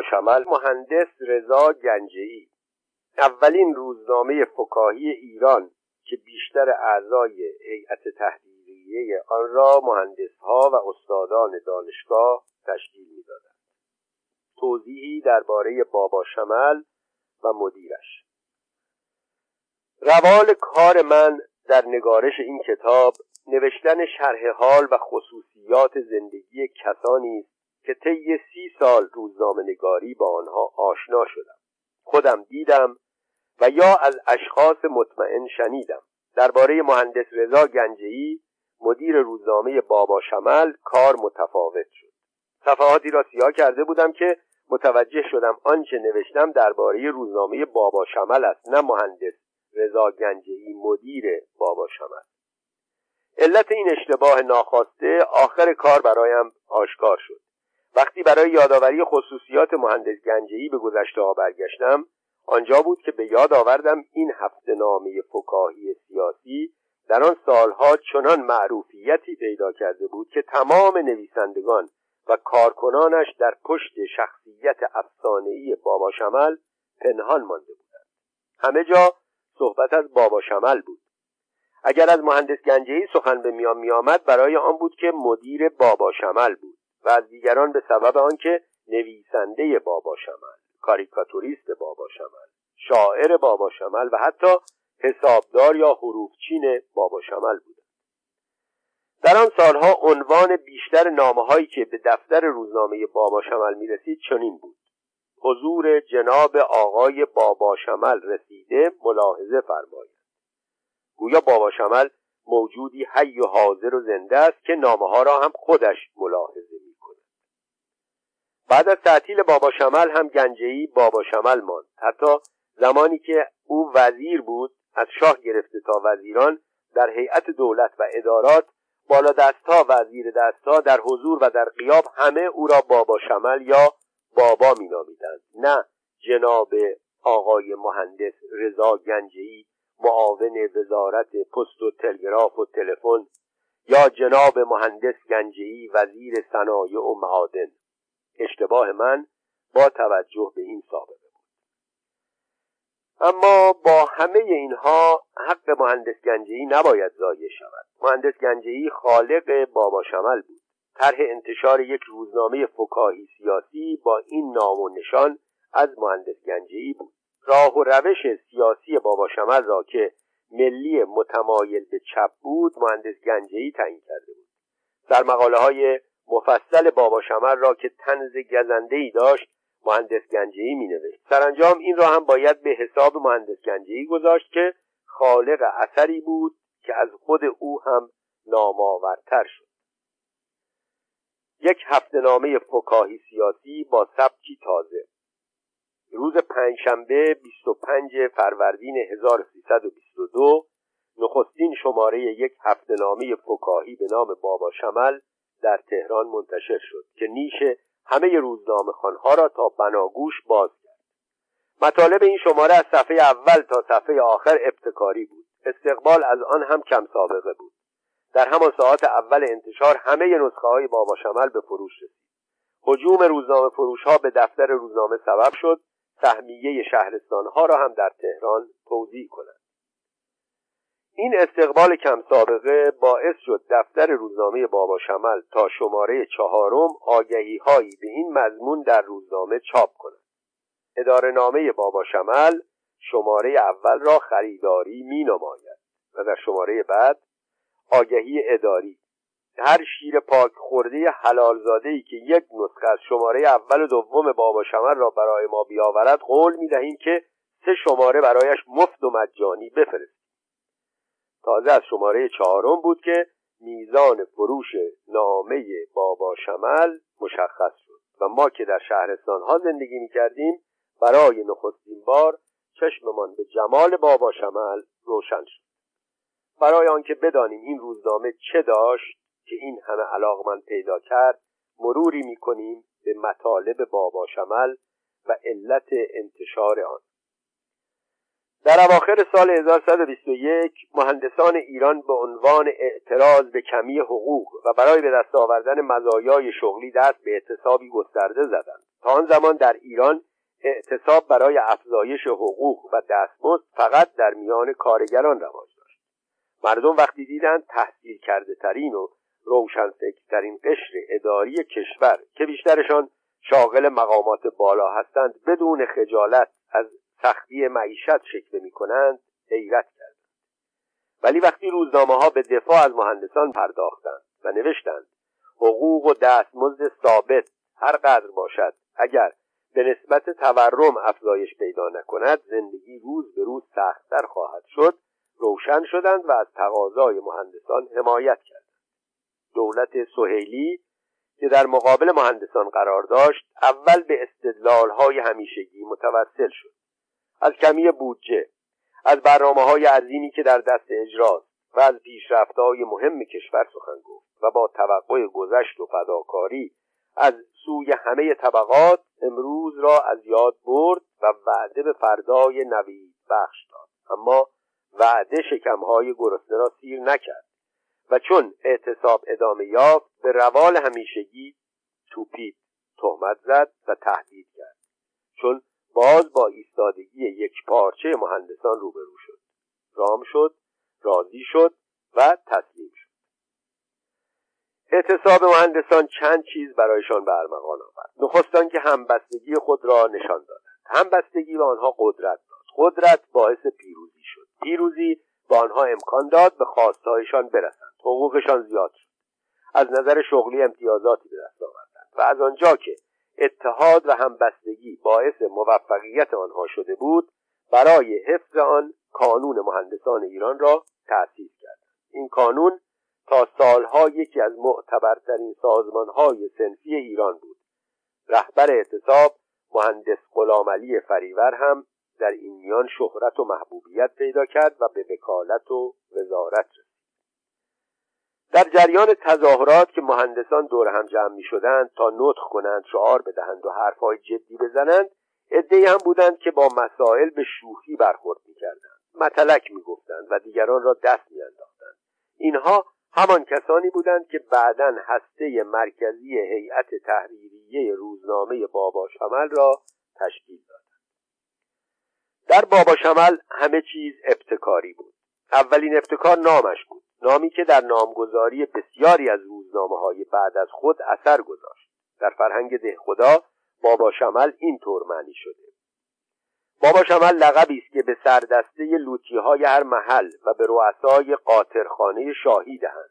بابا شمل مهندس رضا گنجهی اولین روزنامه فکاهی ایران که بیشتر اعضای هیئت تحریریه آن را مهندسها و استادان دانشگاه تشکیل می‌دادند. توضیحی درباره بابا شمل و مدیرش. روال کار من در نگارش این کتاب نوشتن شرح حال و خصوصیات زندگی کسانی است که طی سی سال روزنامه نگاری با آنها آشنا شدم. خودم دیدم و یا از اشخاص مطمئن شنیدم. درباره مهندس رضا گنجهی مدیر روزنامه بابا شمل کار متفاوت شد. صفحاتی را سیاه کرده بودم که متوجه شدم آنچه نوشتم درباره روزنامه بابا شمل است نه مهندس رضا گنجهی مدیر بابا شمل. علت این اشتباه ناخواسته آخر کار برایم آشکار شد. وقتی برای یادآوری خصوصیات مهندس گنجهی به گذشته ها برگشتم آنجا بود که به یاد آوردم این هفته نامه فکاهی سیاسی در آن سالها چنان معروفیتی پیدا کرده بود که تمام نویسندگان و کارکنانش در پشت شخصیت افسانه‌ای بابا شمل پنهان مانده بودند. همه جا صحبت از بابا شمل بود. اگر از مهندس گنجهی سخن به میان میآمد برای آن بود که مدیر بابا شمل بود. و از دیگران به سبب آنکه نویسنده بابا شمل کاریکاتوریست بابا شمل شاعر بابا شمل و حتی حسابدار یا حروفچین بابا شمل بودند. در آن سالها عنوان بیشتر نامه هایی که به دفتر روزنامه بابا شمل می رسید چنین بود. حضور جناب آقای بابا شمل رسیده ملاحظه فرمایید گویا بابا شمل موجودی حی و حاضر و زنده است که نامه ها را هم خودش ملاحظه می بعد از تعطیل بابا شمل هم گنجهی بابا شمل ماند. حتی زمانی که او وزیر بود از شاه گرفته تا وزیران در هیئت دولت و ادارات بالا دستها و زیر در حضور و در قیاب همه او را بابا شمل یا بابا مینامیدند. نه جناب آقای مهندس رضا گنجهی معاون وزارت پست و تلگراف و تلفن یا جناب مهندس گنجهی وزیر صنایع و معادن. اشتباه من با توجه به این سابقه بود. اما با همه اینها حق مهندس گنجهی نباید ضایع شود. مهندس گنجهی خالق بابا شمل بود. طرح انتشار یک روزنامه فکاهی سیاسی با این نام و نشان از مهندس گنجهی بود. راه و روش سیاسی بابا شمل را که ملی متمایل به چپ بود مهندس گنجهی تعیین کرده بود. در مقاله های مفصل بابا شمل را که تنز گزنده ای داشت مهندس گنجهی می نوشت سرانجام این را هم باید به حساب مهندس گنجهی گذاشت که خالق اثری بود که از خود او هم نامآورتر شد. یک هفته نامه فکاهی سیاسی با سبکی تازه. روز پنجشنبه 25 فروردین 1322 نخستین شماره یک هفته نامه فکاهی به نام بابا شمل در تهران منتشر شد که نیش همه روزنامه خانها را تا بناگوش باز کرد. مطالب این شماره از صفحه اول تا صفحه آخر ابتکاری بود. استقبال از آن هم کم سابقه بود. در همان ساعت اول انتشار همه نسخه های بابا شمل به فروش رسید. هجوم روزنامه فروش ها به دفتر روزنامه سبب شد. سهمیه شهرستان ها را هم در تهران توضیح کنند. این استقبال کم سابقه باعث شد دفتر روزنامه بابا شمل تا شماره چهارم آگهی هایی به این مضمون در روزنامه چاپ کند. اداره نامه بابا شمل شماره اول را خریداری می نماید و در شماره بعد آگهی اداری. هر شیر پاک خورده حلالزاده ای که یک نسخه از شماره اول و دوم بابا شمر را برای ما بیاورد قول می دهیم که سه شماره برایش مفت و مجانی بفرستیم. تازه از شماره چهارم بود که میزان فروش نامه بابا شمل مشخص شد و ما که در شهرستان ها زندگی می کردیم برای نخستین بار چشممان به جمال بابا شمل روشن شد. برای آنکه بدانیم این روزنامه چه داشت که این همه علاقمند پیدا کرد مروری می‌کنیم به مطالب بابا شمل و علت انتشار آن. در اواخر سال 1121 مهندسان ایران به عنوان اعتراض به کمی حقوق و برای به دست آوردن مزایای شغلی دست به اعتصابی گسترده زدند. تا آن زمان در ایران اعتصاب برای افزایش حقوق و دستمزد فقط در میان کارگران رواج داشت. مردم وقتی دیدند تحصیل کرده ترین و روشنفکرترین قشر اداری کشور که بیشترشان شاغل مقامات بالا هستند بدون خجالت از سختی معیشت شکل می کنند حیرت کردند. ولی وقتی روزنامه ها به دفاع از مهندسان پرداختند و نوشتند حقوق و دستمزد ثابت هر قدر باشد اگر به نسبت تورم افزایش پیدا نکند زندگی روز به روز سختتر خواهد شد روشن شدند و از تقاضای مهندسان حمایت کردند. دولت سهیلی که در مقابل مهندسان قرار داشت اول به استدلالهای همیشگی متوسل شد. از کمی بودجه از برنامه های عظیمی که در دست اجراست و از پیشرفتهای مهم کشور سخن گفت و با توقع گذشت و فداکاری از سوی همه طبقات امروز را از یاد برد و وعده به فردای نوید بخش داد. اما وعده شکمهای گرسنه را سیر نکرد و چون اعتصاب ادامه یافت به روال همیشگی توپید تهمت زد و تهدید کرد. چون باز با ایستادگی یک پارچه مهندسان روبرو شد. رام شد راضی شد و تسلیم شد. اعتصاب مهندسان چند چیز برایشان به ارمغان آورد. نخستان که همبستگی خود را نشان دادند. همبستگی به آنها قدرت داد. قدرت باعث پیروزی شد. پیروزی به آنها امکان داد به خواستهایشان برسند. حقوقشان زیاد شد. از نظر شغلی امتیازاتی به دست آوردند. و از آنجا که اتحاد و همبستگی باعث موفقیت آنها شده بود برای حفظ آن کانون مهندسان ایران را تأسیس کرد. این کانون تا سالها یکی از معتبرترین سازمانهای سنفی ایران بود. رهبر اعتصاب مهندس غلامعلی فریور هم در این میان شهرت و محبوبیت پیدا کرد و به وکالت و وزارت رسید. در جریان تظاهرات که مهندسان دور هم جمع می شدند تا نطخ کنند شعار بدهند و حرفهای جدی بزنند عدهای هم بودند که با مسائل به شوخی برخورد می کردند متلک می گفتند و دیگران را دست می انداختند اینها همان کسانی بودند که بعدا هسته مرکزی هیئت تحریریه روزنامه بابا شمل را تشکیل دادند. در بابا شمل همه چیز ابتکاری بود. اولین ابتکار نامش بود. نامی که در نامگذاری بسیاری از روزنامه های بعد از خود اثر گذاشت. در فرهنگ دهخدا بابا شمل اینطور معنی شده. بابا شمل لقبی است که به سردسته لوتی های هر محل و به رؤسای قاطرخانه شاهی دهند.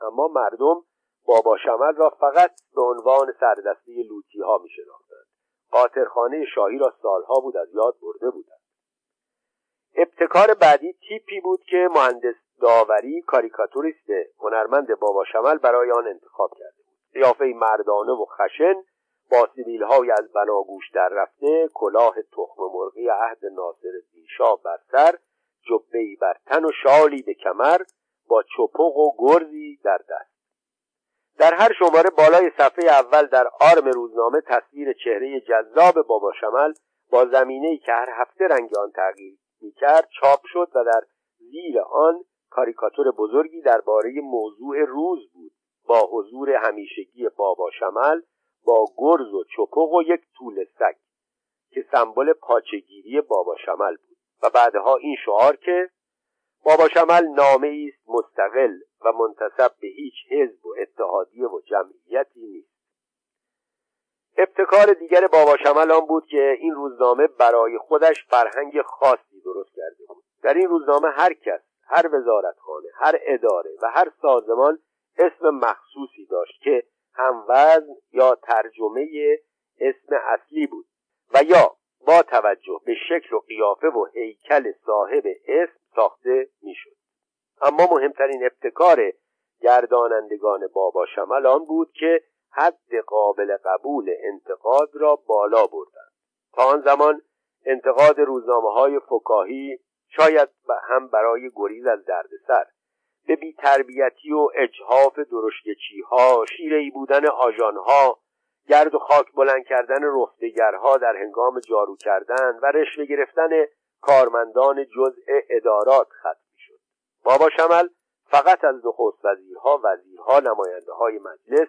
اما مردم بابا شمل را فقط به عنوان سردسته لوتی ها می شناختند قاطرخانه شاهی را سالها بود از یاد برده بودند. ابتکار بعدی تیپی بود که مهندس داوری کاریکاتوریست هنرمند بابا شمل برای آن انتخاب کرده بود. قیافه مردانه و خشن با های از بناگوش در رفته کلاه تخم مرغی عهد ناصر شاه بر سر جبهای بر تن و شالی به کمر با چپق و گرزی در دست. در هر شماره بالای صفحه اول در آرم روزنامه تصویر چهره جذاب بابا شمل با زمینه که هر هفته رنگ آن تغییر می‌کرد چاپ شد و در زیر آن کاریکاتور بزرگی درباره موضوع روز بود. با حضور همیشگی بابا شمل با گرز و چپق و یک طول سگ که سمبل پاچگیری بابا شمل بود. و بعدها این شعار که بابا شمل نامه است مستقل و منتصب به هیچ حزب و اتحادیه و جمعیتی نیست. ابتکار دیگر بابا شمل آن بود که این روزنامه برای خودش فرهنگ خاصی درست کرده بود. در این روزنامه هر کس هر وزارتخانه هر اداره و هر سازمان اسم مخصوصی داشت که هم وزن یا ترجمه اسم اصلی بود. و یا با توجه به شکل و قیافه و هیکل صاحب اسم ساخته می‌شد. اما مهمترین ابتکار گردانندگان بابا شمل آن بود که حد قابل قبول انتقاد را بالا بردند. تا آن زمان انتقاد روزنامه های فکاهی شاید هم برای گریز از دردسر. به بیتربیتی و اجهاف درشگچی ها بودن آژان ها گرد و خاک بلند کردن رفتگرها در هنگام جارو کردن و رشوه گرفتن کارمندان جزء ادارات ختم شد بابا شمل فقط از نخست وزیرها وزیرها نماینده های مجلس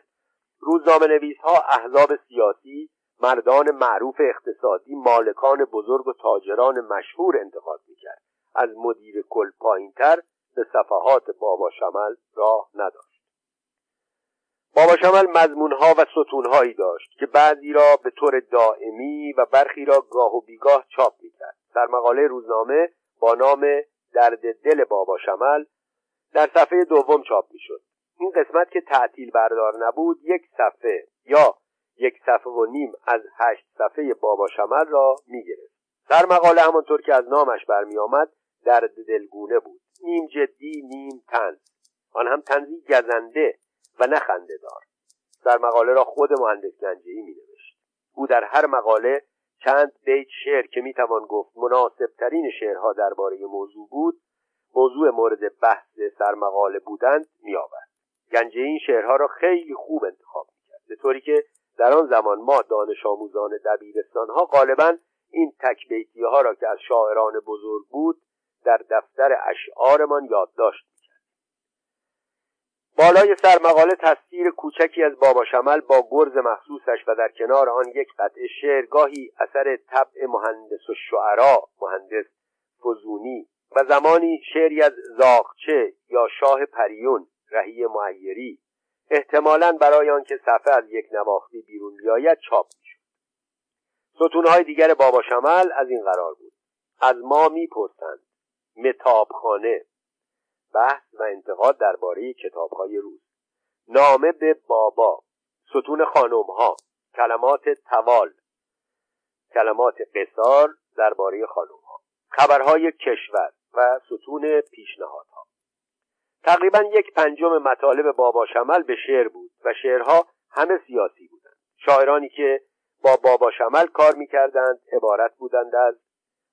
روزنامه نویس ها احزاب سیاسی مردان معروف اقتصادی مالکان بزرگ و تاجران مشهور انتقاد می‌کرد. از مدیر کل پایینتر به صفحات بابا شمل راه نداشت. بابا شمل مضمونها و ستونهایی داشت که بعضی را به طور دائمی و برخی را گاه و بیگاه چاپ می‌کرد. در مقاله روزنامه با نام درد دل بابا شمل در صفحه دوم چاپ می‌شد. این قسمت که تعطیل بردار نبود یک صفحه یا یک صفحه و نیم از هشت صفحه بابا شمل را می‌گرفت. در مقاله همانطور که از نامش برمیآمد درد دلگونه بود. نیم جدی نیم تنز. آن هم تنزی گزنده و نه خنده دار در مقاله را خود مهندس گنجی می نوشت او در هر مقاله چند بیت شعر که می‌توان گفت مناسب ترین شعرها درباره موضوع بود موضوع مورد بحث سرمقاله بودند میآورد گنجه این شعرها را خیلی خوب انتخاب می‌کرد. به طوری که در آن زمان ما دانش آموزان دبیرستان ها غالبا این تکبیتی ها را که از شاعران بزرگ بود در دفتر اشعارمان یادداشت می‌کرد. بالای سرمقاله تصویر کوچکی از بابا شمل با گرز مخصوصش و در کنار آن یک قطعه شعر گاهی اثر طبع مهندس و شعرا مهندس فزونی و زمانی شعری از زاغچه یا شاه پریون رهی معیری احتمالا برای آنکه صفحه از یک نواختی بیرون بیاید چاپ می‌شد. ستونهای دیگر بابا شمل از این قرار بود. از ما می‌پرسند. متابخانه بحث و انتقاد درباره کتابهای روز. نامه به بابا ستون خانمها کلمات توال کلمات قصار درباره خانمها. خبرهای کشور و ستون پیشنهادها. تقریبا یک پنجم مطالب بابا شمل به شعر بود و شعرها همه سیاسی بودند. شاعرانی که با بابا شمل کار می‌کردند عبارت بودند از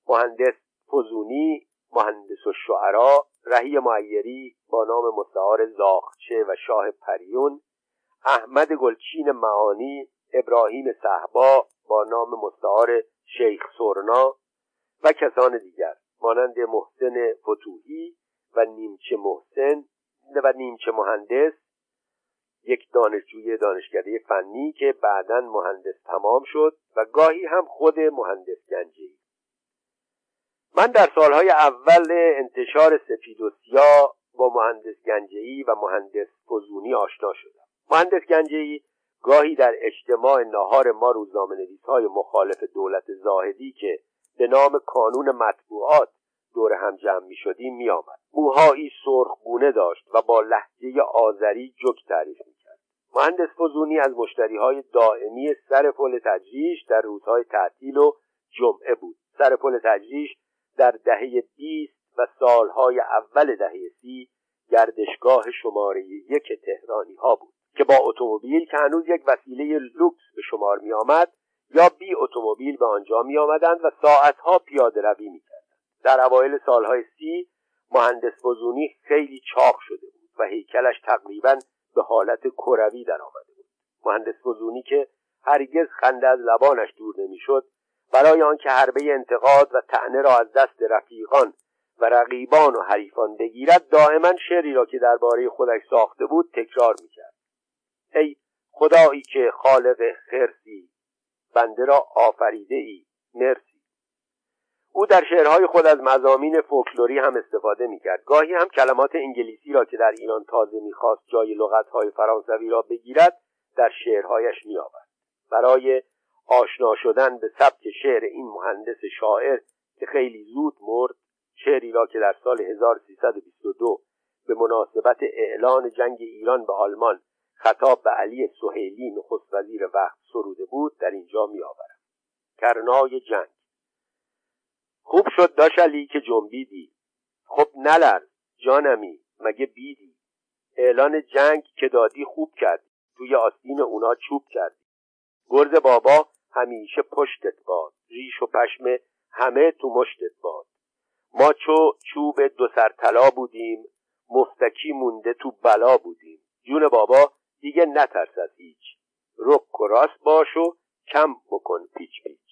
مهندس فزونی مهندس و شعرا رهی معیری با نام مستعار زاخچه و شاه پریون احمد گلچین معانی ابراهیم صحبا با نام مستعار شیخ سرنا و کسان دیگر مانند محسن فتوهی و نیمچه محسن و نیمچه مهندس یک دانشجوی دانشکده فنی که بعدا مهندس تمام شد و گاهی هم خود مهندس گنجی من در سالهای اول انتشار سفید و سیاه با مهندس گنجی و مهندس فزونی آشنا شدم. مهندس گنجی گاهی در اجتماع نهار ما روزنامه نویس های مخالف دولت زاهدی که به نام کانون مطبوعات دور هم جمع می شدیم می آمد موهایی سرخگونه داشت و با لحجه آذری جک تعریف می کرد مهندس فزونی از مشتری های دائمی سر پل تجریش در روزهای تعطیل و جمعه بود. سر پل تجریش در دهه بیست و سالهای اول دهه سی گردشگاه شماره یک تهرانی ها بود که با اتومبیل که هنوز یک وسیله لوکس به شمار می آمد یا بی اتومبیل به آنجا می آمدند و ساعتها پیاده روی می کردند. در اوایل سالهای سی مهندس بزونی خیلی چاق شده بود و هیکلش تقریبا به حالت کروی در آمده بود مهندس بزونی که هرگز خنده از لبانش دور نمی‌شد برای آنکه حربه انتقاد و تعنه را از دست رفیقان و رقیبان و حریفان بگیرد دائما شعری را که درباره خودش ساخته بود تکرار می‌کرد. ای خدایی که خالق خرسی بنده را آفریده ای مرسی. او در شعرهای خود از مزامین فولکلوری هم استفاده می‌کرد. گاهی هم کلمات انگلیسی را که در ایران تازه می‌خواست جای لغتهای فرانسوی را بگیرد در شعرهایش میآورد. برای آشنا شدن به سبک شعر این مهندس شاعر که خیلی زود مرد شعری را که در سال 1322 به مناسبت اعلان جنگ ایران به آلمان خطاب به علی سهیلی نخست وزیر وقت سروده بود در اینجا می آورم کرنای جنگ. خوب شد داشت علی که جنبیدی. خب نلر جانمی مگه بیدی؟ اعلان جنگ که دادی خوب کردی. توی آستین اونا چوب کردی. گرز بابا همیشه پشتت باد. ریش و پشم همه تو مشتت باد. ما چو چوب دو سرطلا بودیم مفتکی مونده تو بلا بودیم. جون بابا دیگه نترس از هیچ. رک و راست باش و کم بکن پیچ پیچ.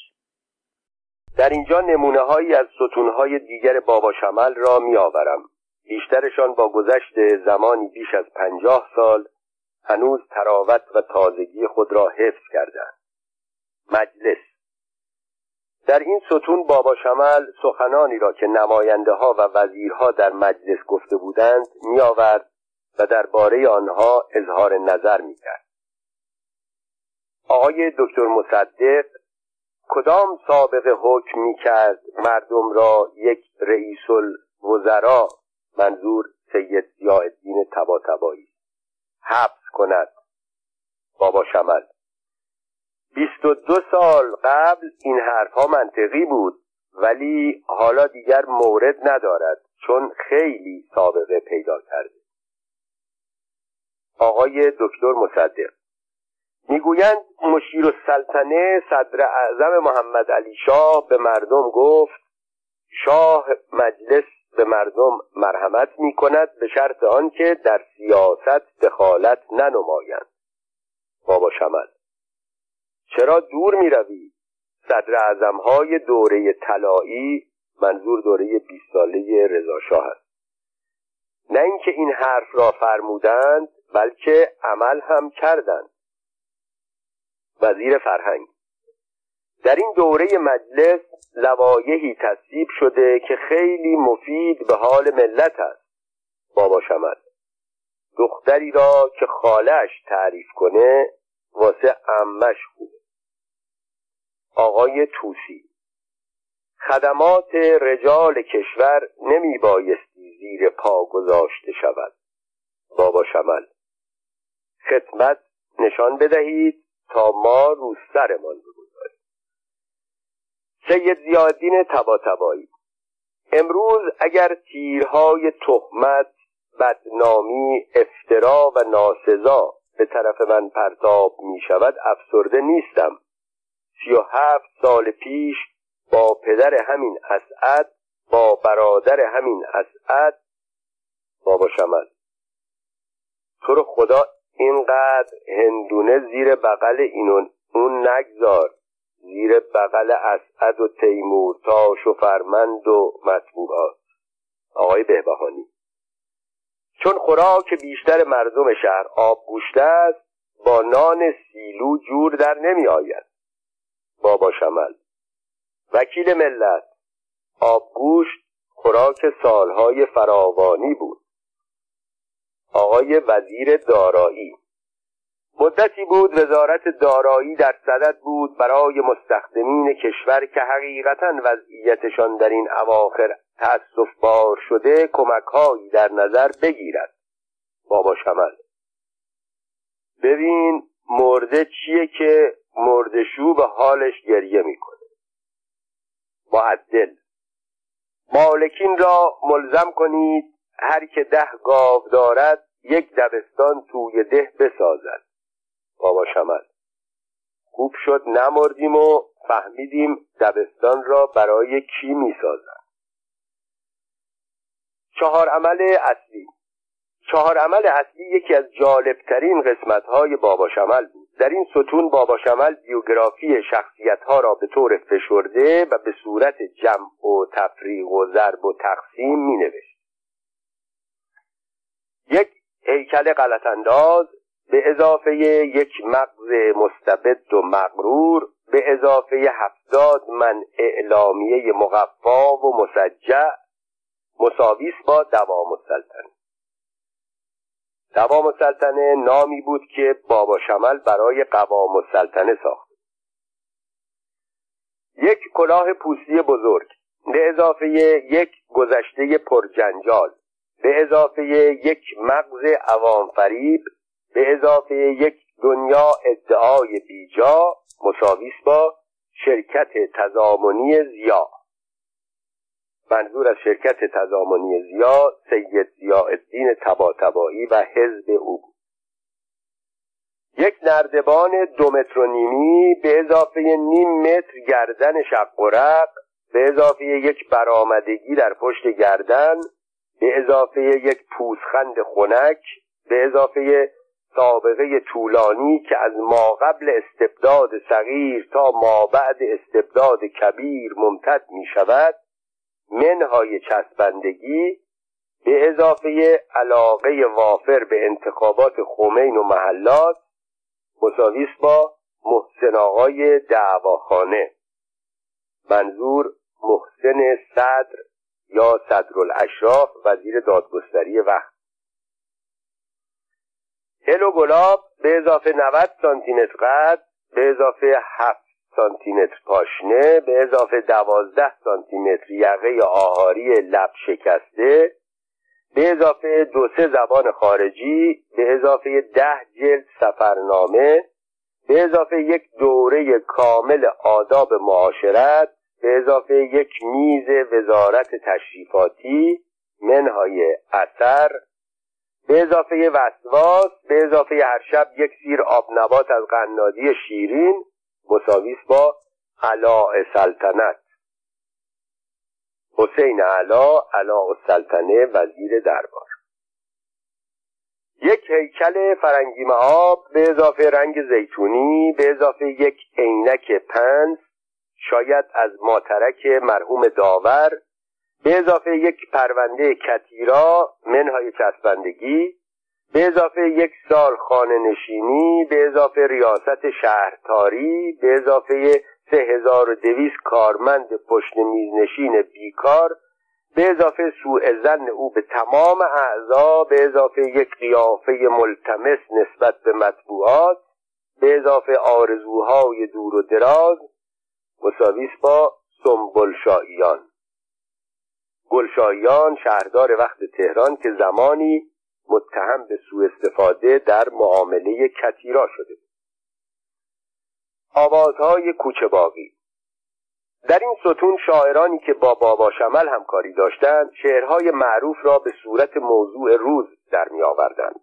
در اینجا نمونه هایی از ستونهای دیگر بابا شمل را می آورم بیشترشان با گذشت زمانی بیش از پنجاه سال هنوز تراوت و تازگی خود را حفظ کردند. مجلس. در این ستون بابا شمل سخنانی را که نماینده ها و وزیرها در مجلس گفته بودند می آورد و درباره آنها اظهار نظر می کرد. آقای دکتر مصدق کدام سابقه حکم می کرد مردم را یک رئیس الوزراء منظور سید ضیاءالدین طباطبایی. حبس کند. بابا شمل بیست و دو سال قبل این حرفها منطقی بود ولی حالا دیگر مورد ندارد چون خیلی سابقه پیدا کرده. آقای دکتر مصدق می‌گویند مشیر السلطنه صدر اعظم محمد علی شاه به مردم گفت شاه مجلس به مردم مرحمت می کند به شرط آنکه در سیاست دخالت ننمایند. بابا شمل چرا دور می روی؟ صدر اعظم های دوره طلایی منظور دوره 20 ساله رضا شاه است. نه اینکه این حرف را فرمودند بلکه عمل هم کردند. وزیر فرهنگ در این دوره مجلس لوایحی تصویب شده که خیلی مفید به حال ملت است. بابا شمل دختری را که خالش تعریف کنه واسه امش خوبه. آقای توسی. خدمات رجال کشور نمی بایستی زیر پا گذاشته شود. بابا شمل خدمت نشان بدهید تا ما رو سرمان بگذاریم. سید زیادین تباتبایی امروز اگر تیرهای تهمت بدنامی افترا و ناسزا به طرف من پرتاب می شود افسرده نیستم. سی و هفت سال پیش با پدر همین اسعد با برادر همین اسعد بابا شمل تو رو خدا اینقدر هندونه زیر بغل اینون اون نگذار. زیر بغل اسعد و تیمور تاش و فرمند و مطبوعات. آقای بهبهانی. چون خوراک بیشتر مردم شهر آب گوشته است با نان سیلو جور در نمی آید بابا شمل. وکیل ملت. آبگوشت خوراک سالهای فراوانی بود. آقای وزیر دارایی. مدتی بود وزارت دارایی در صدد بود برای مستخدمین کشور که حقیقتا وضعیتشان در این اواخر تأسف بار شده کمکهایی در نظر بگیرد. بابا شمل. ببین مرده چیه که مردشو به حالش گریه می‌کنه. معدل مالکین را ملزم کنید هر که ده گاو دارد یک دبستان توی ده بسازد. بابا شمل خوب شد نمردیم و فهمیدیم دبستان را برای کی می‌سازد چهار عمل اصلی. چهار عمل اصلی یکی از جالبترین قسمت های بابا شمل بود. در این ستون بابا شمل بیوگرافی شخصیت ها را به طور فشرده و به صورت جمع و تفریق و ضرب و تقسیم می نوشت یک هیکل غلط انداز به اضافه یک مغز مستبد و مغرور به اضافه هفتاد من اعلامیه مقفا و مسجع مساویس با دوام السلطنه دوام السلطنه نامی بود که بابا شمل برای قوام السلطنه ساخت. یک کلاه پوستی بزرگ به اضافه یک گذشته پرجنجال به اضافه یک مغز عوام فریب به اضافه یک دنیا ادعای بیجا مساویس با شرکت تضامنی زیا. منظور از شرکت تضامنی زیا سید زیاءالدین تباتبایی و حزب او بود. یک نردبان دو متر و نیمی به اضافه نیم متر گردن شق و رق به اضافه یک برآمدگی در پشت گردن به اضافه یک پوسخند خنک به اضافه سابقه طولانی که از ما قبل استبداد صغیر تا ما بعد استبداد کبیر ممتد می شود منهای چسبندگی به اضافه علاقه وافر به انتخابات خمین و محلات مساویس با محسن آقای دعواخانه. منظور محسن صدر یا صدرالاشراف وزیر دادگستری وقت. هل و گلاب به اضافه 90 سانتی متر قد به اضافه 7 سانتی متر پاشنه به اضافه 12 سانتی متر یقه آهاری لب شکسته به اضافه دو سه زبان خارجی به اضافه ده جلد سفرنامه به اضافه یک دوره کامل آداب معاشرت به اضافه یک میز وزارت تشریفاتی منهای اثر به اضافه وسواس به اضافه هر شب یک سیر آب نبات از قنادی شیرین مساویس با علاء سلطنت. حسین علا علا السلطنه وزیر دربار. یک هیکل فرنگی آب به اضافه رنگ زیتونی به اضافه یک عینک پنس شاید از ماترک مرحوم داور به اضافه یک پرونده کتیرا منهای چسبندگی به اضافه یک سال خانه نشینی به اضافه ریاست شهرتاری به اضافه سه هزار و دویست کارمند پشت میزنشین بیکار به اضافه سوء زن او به تمام اعضا به اضافه یک قیافه ملتمس نسبت به مطبوعات به اضافه آرزوهای دور و دراز مساویس با سنبلشاییان. گلشاییان شهردار وقت تهران که زمانی متهم به سوء استفاده در معامله کتیرا شده بود. آوازهای کوچه باقی. در این ستون شاعرانی که با بابا شمل همکاری داشتند شعرهای معروف را به صورت موضوع روز در می آوردند.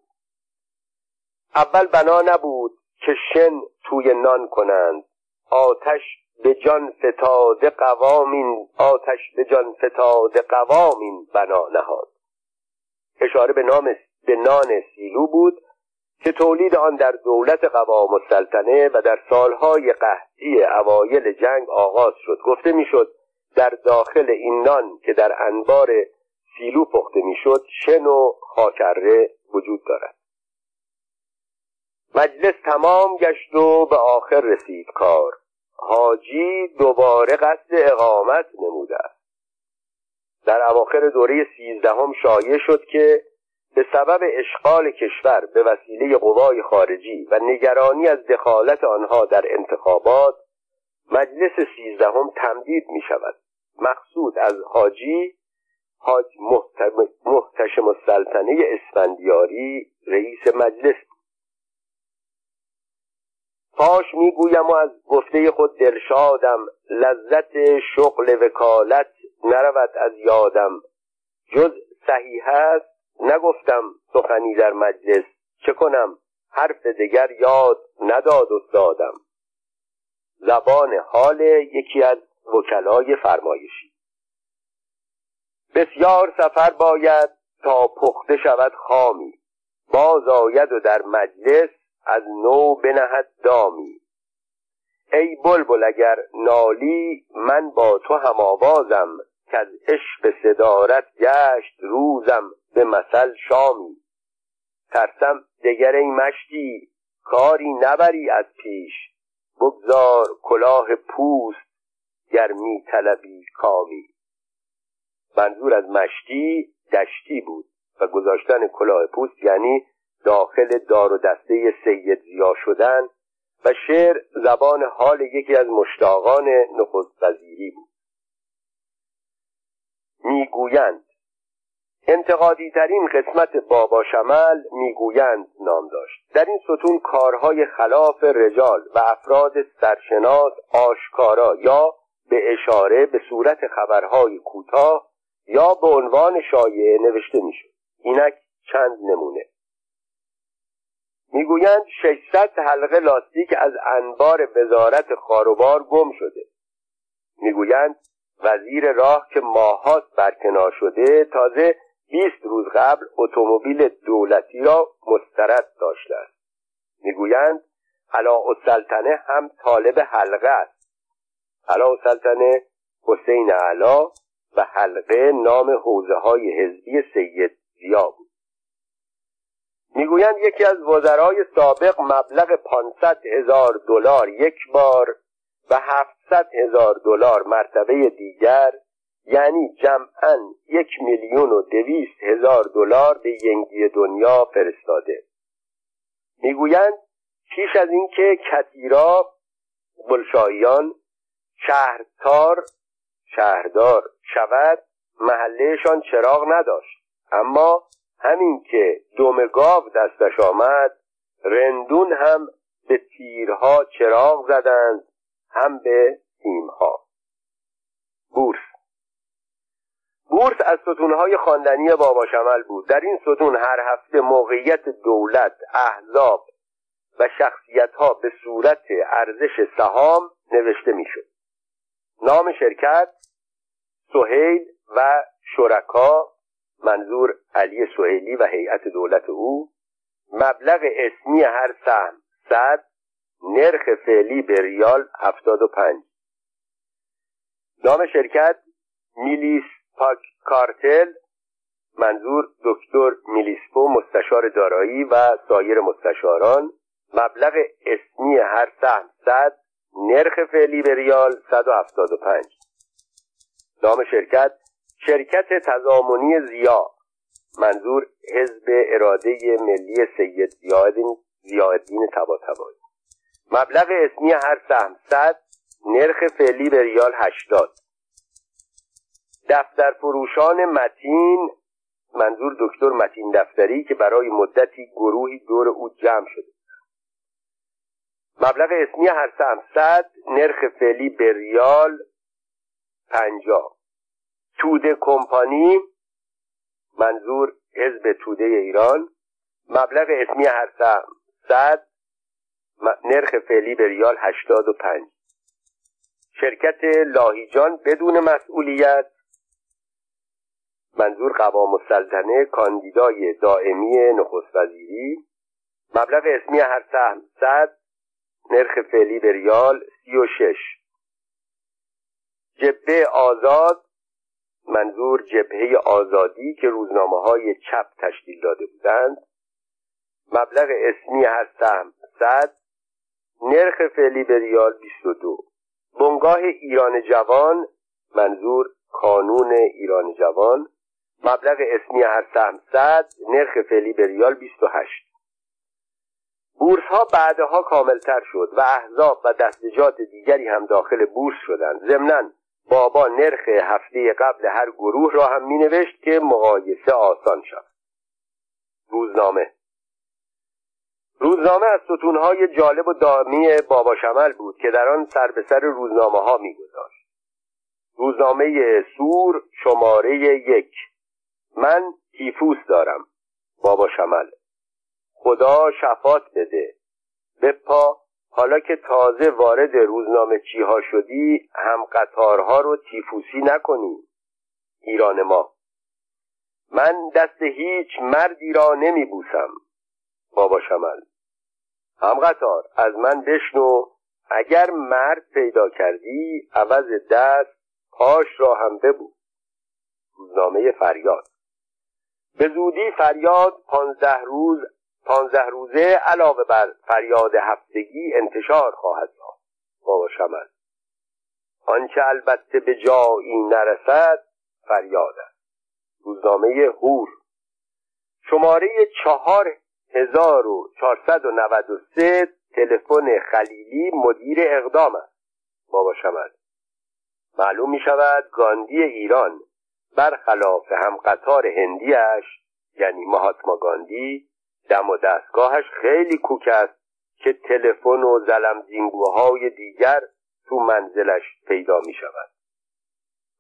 اول بنا نبود که شن توی نان کنند. آتش به جان فتاده قوامین آتش به جان فتاده قوامین بنا نهاد. اشاره به نام به نان سیلو بود که تولید آن در دولت قوام السلطنه و در سالهای قحطی اوایل جنگ آغاز شد. گفته می‌شد در داخل این نان که در انبار سیلو پخته می‌شد شن و خاکره وجود دارد. مجلس تمام گشت و به آخر رسید کار. حاجی دوباره قصد اقامت نموده است. در اواخر دوره سیزدهم شایع شد که به سبب اشغال کشور به وسیله قوای خارجی و نگرانی از دخالت آنها در انتخابات مجلس سیزدهم تمدید می شود مقصود از حاجی حاج محتشم السلطنه اسفندیاری رئیس مجلس پاش می‌گویم و از گفته خود دلشادم لذت شغل وکالت نرود از یادم. جز صحیح است نگفتم سخنی در مجلس چه کنم؟ حرف دگر یاد نداد استادم. زبان حال یکی از وکلای فرمایشی. بسیار سفر باید تا پخته شود خامی. باز آید و در مجلس از نو بنهد دامی. ای بلبل اگر نالی من با تو هم آوازم که از عشق صدارت گشت روزم. به مثل شامی. ترسم دگر ای مشتی کاری نبری از پیش. بگذار کلاه پوست گر می طلبی کامی. منظور از مشتی دشتی بود و گذاشتن کلاه پوست یعنی داخل دار و دسته سید زیا شدن و شعر زبان حال یکی از مشتاقان نخست وزیری بود. می‌گویند انتقادی ترین قسمت بابا شمل می‌گویند نام داشت در این ستون کارهای خلاف رجال و افراد سرشناس آشکارا یا به اشاره به صورت خبرهای کوتاه یا به عنوان شایعه نوشته می‌شد. اینک چند نمونه. می‌گویند 600 حلقه لاستیک از انبار وزارت خاروبار گم شده. می‌گویند وزیر راه که ماهاست برکنار شده تازه 20 روز قبل اتومبیل دولتی را مسترد داشته است می‌گویند علا السلطنه هم طالب حلقه است. علا السلطنه حسین علا و حلقه نام حوزه های حزبی سید زیا بود. می‌گویند یکی از وزرای سابق مبلغ 500 هزار دلار یک بار و 700 هزار دلار مرتبه دیگر یعنی جمعا یک میلیون و دویست هزار دلار به ینگی دنیا فرستاده. می‌گویند پیش از اینکه کتیرا بلشاییان شهرتار شهردار شود محلهشان چراغ نداشت. اما همین که دم گاو دستش آمد رندون هم به تیرها چراغ زدند هم به سیمها بورس بورس از ستونهای خواندنی بابا شمل بود. در این ستون هر هفته موقعیت دولت احزاب و شخصیت ها به صورت ارزش سهام نوشته می‌شد. نام شرکت سهیل و شرکا منظور علی سهیلی و هیئت دولت او مبلغ اسمی هر سهم صد نرخ فعلی به ریال هفتاد و پنج. نام شرکت میلیس پاک کارتل منظور دکتر میلیسپو مستشار دارایی و سایر مستشاران مبلغ اسمی هر سهم صد نرخ فعلی به ریال 175 نام شرکت شرکت تضامنی زیا منظور حزب اراده ملی سید زیادین زیادین تباتبایی. مبلغ اسمی هر سهم صد نرخ فعلی به ریال 80 دفتر فروشان متین منظور دکتر متین دفتری که برای مدتی گروهی دور او جمع شده. مبلغ اسمی هر صد نرخ فعلی به ریال پنجاه. توده کمپانی منظور حزب توده ایران. مبلغ اسمی هر صد نرخ فعلی به ریال هشتاد و پنج. شرکت لاهیجان بدون مسئولیت. منظور قوام السلطنه کاندیدای دائمی نخست وزیری. مبلغ اسمی هر سهم صد نرخ فعلی به ریال سی و شش. جبه آزاد منظور جبهه آزادی که روزنامه های چپ تشکیل داده بودند. مبلغ اسمی هر سهم صد نرخ فعلی به ریال 22 بنگاه ایران جوان منظور کانون ایران جوان. مبلغ اسمی هر سهم صد نرخ فعلی به ریال 28 بورس ها بعدها کاملتر شد و احزاب و دستجات دیگری هم داخل بورس شدند. ضمنا بابا نرخ هفته قبل هر گروه را هم می نوشت که مقایسه آسان شد روزنامه. روزنامه از ستونهای جالب و دامی بابا شمل بود که در آن سر به سر روزنامه ها می گذاشت. روزنامه سور شماره یک. من تیفوس دارم بابا شمل. خدا شفات بده. پا حالا که تازه وارد روزنامه چیها شدی هم قطارها رو تیفوسی نکنی. ایران ما. من دست هیچ مردی را نمی بوسم بابا شمل. هم قطار از من بشنو. اگر مرد پیدا کردی عوض دست پاش را هم ببو. روزنامه فریاد. به زودی فریاد پانزده روز پانزده روزه علاوه بر فریاد هفتگی انتشار خواهد یافت. بابا شمل آنچه البته به جایی نرسد فریاد است. روزنامه هور شماره چهار هزار و چهارصد و نود و سه تلفن خلیلی مدیر اقدام است. بابا شمل معلوم می شود گاندی ایران برخلاف هم قطار هندیش یعنی مهاتما گاندی دم و دستگاهش خیلی کوک است که تلفن و زلم زینگوهای دیگر تو منزلش پیدا می شود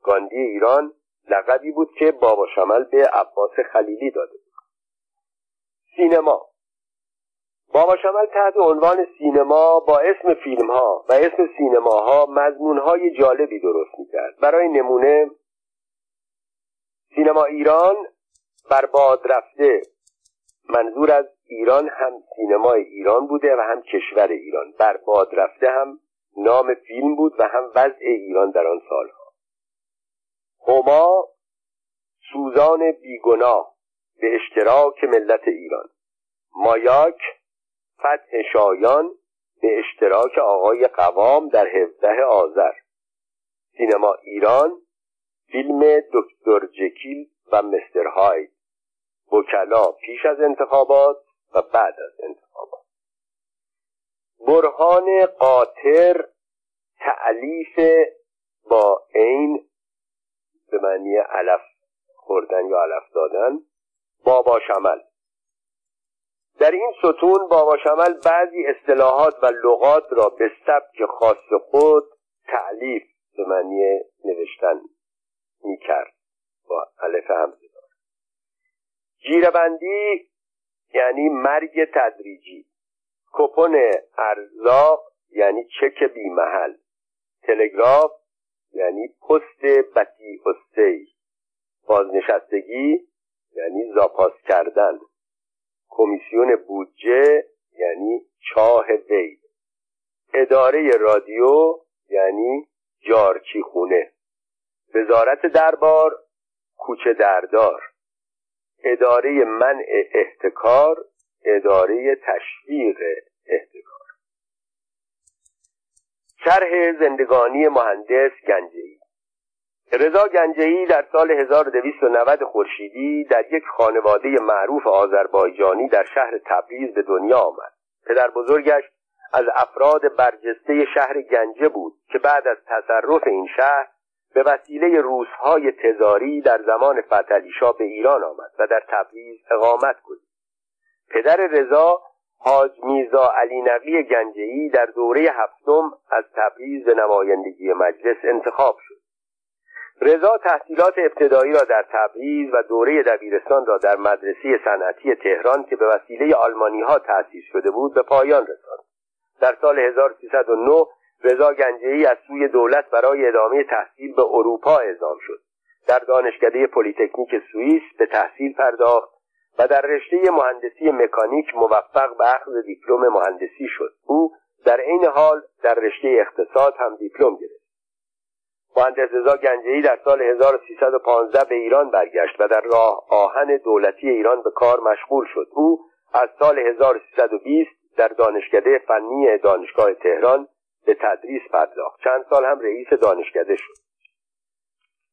گاندی ایران لقبی بود که بابا شمل به عباس خلیلی داده بود. سینما. بابا شمل تحت عنوان سینما با اسم فیلم ها و اسم سینماها مضمون های جالبی درست می کرد برای نمونه سینما ایران بر باد رفته. منظور از ایران هم سینمای ایران بوده و هم کشور ایران. بر باد رفته هم نام فیلم بود و هم وضع ایران در آن سالها. هما سوزان بیگناه به اشتراک ملت ایران. مایاک فتح شایان به اشتراک آقای قوام در هفته آذر. سینما ایران فیلم دکتر جکیل و مستر هاید وکلا پیش از انتخابات و بعد از انتخابات. برهان قاطر تعلیف با عین به معنی علف خوردن یا علف دادن بابا شمل. در این ستون بابا شمل بعضی اصطلاحات و لغات را به سبک خاص خود تعلیف به معنی نوشتن می‌کرد. با علف همزه دار جیربندی یعنی مرگ تدریجی. کپون ارزاق یعنی چک بیمحل. تلگراف یعنی پست بطی استی بازنشستگی یعنی زاپاس کردن. کمیسیون بودجه یعنی چاه وی. اداره رادیو یعنی جارچی خونه. وزارت دربار کوچه دردار. اداره منع احتکار اداره تشویق احتکار. شرح زندگانی مهندس گنجهی رضا گنجهی در سال 1290 خورشیدی در یک خانواده معروف آذربایجانی در شهر تبریز به دنیا آمد. پدر بزرگش از افراد برجسته شهر گنجه بود که بعد از تصرف این شهر به وسیله روزهای تزاری در زمان فتلیشا به ایران آمد و در تبریز اقامت کنید پدر رضا حاج میرزا علی نقی گنجه‌ای در دوره هفتم از تبریز به نمایندگی مجلس انتخاب شد. رضا تحصیلات ابتدایی را در تبریز و دوره دبیرستان را در مدرسه صنعتی تهران که به وسیله آلمانی ها تأسیس شده بود به پایان رساند. در سال 1309 رضا گنجه‌ای از سوی دولت برای ادامه تحصیل به اروپا اعزام شد. در دانشکده پلیتکنیک سوئیس به تحصیل پرداخت و در رشته مهندسی مکانیک موفق به اخذ دیپلم مهندسی شد. او در عین حال در رشته اقتصاد هم دیپلم گرفت. مهندس رضا گنجهی در سال 1315 به ایران برگشت و در راه آهن دولتی ایران به کار مشغول شد. او از سال 1320 در دانشکده فنی دانشگاه تهران به تدریس پرداخت. چند سال هم رئیس دانشکده شد.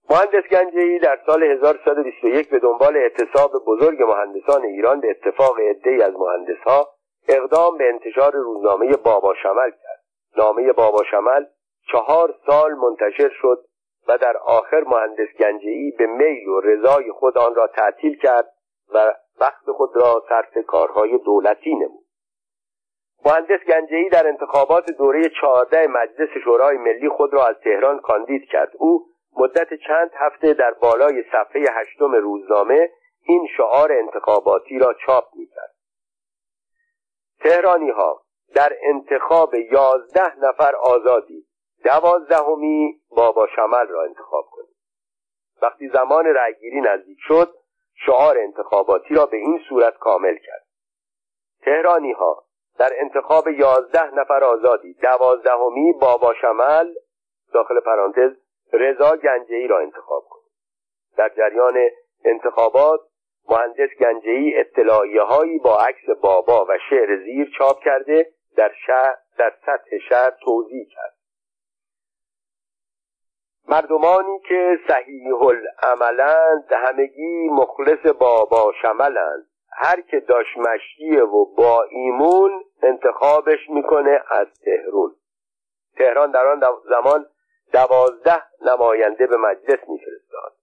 مهندس گنجهی در سال 1321 به دنبال اعتصاب بزرگ مهندسان ایران به اتفاق عدهای از مهندسها اقدام به انتشار روزنامه بابا شمل کرد. نامه بابا شمل چهار سال منتشر شد و در آخر مهندس گنجهی به میل و رضای خود آن را تعطیل کرد و وقت خود را صرف کارهای دولتی نمود. مهندس گنجهی در انتخابات دوره چهارده مجلس شورای ملی خود را از تهران کاندید کرد. او مدت چند هفته در بالای صفحه هشتم روزنامه این شعار انتخاباتی را چاپ می‌کرد. تهرانی ها در انتخاب یازده نفر آزادی دوازدهمی بابا شمل را انتخاب کنید. وقتی زمان رأیگیری نزدیک شد شعار انتخاباتی را به این صورت کامل کرد. تهرانی ها در انتخاب یازده نفر آزادی دوازدهمی بابا شمل داخل پرانتز رضا گنجهی را انتخاب کنید. در جریان انتخابات مهندس گنجهی اطلاعیه هایی با عکس بابا و شعر زیر چاپ کرده در شهر در سطح شهر توضیح کرد. مردمانی که صحیح العملند همگی مخلص بابا شملند. هر که داش مشیه و با ایمون انتخابش می‌کنه از تهرون تهران در آن زمان دوازده نماینده به مجلس میفرستاد.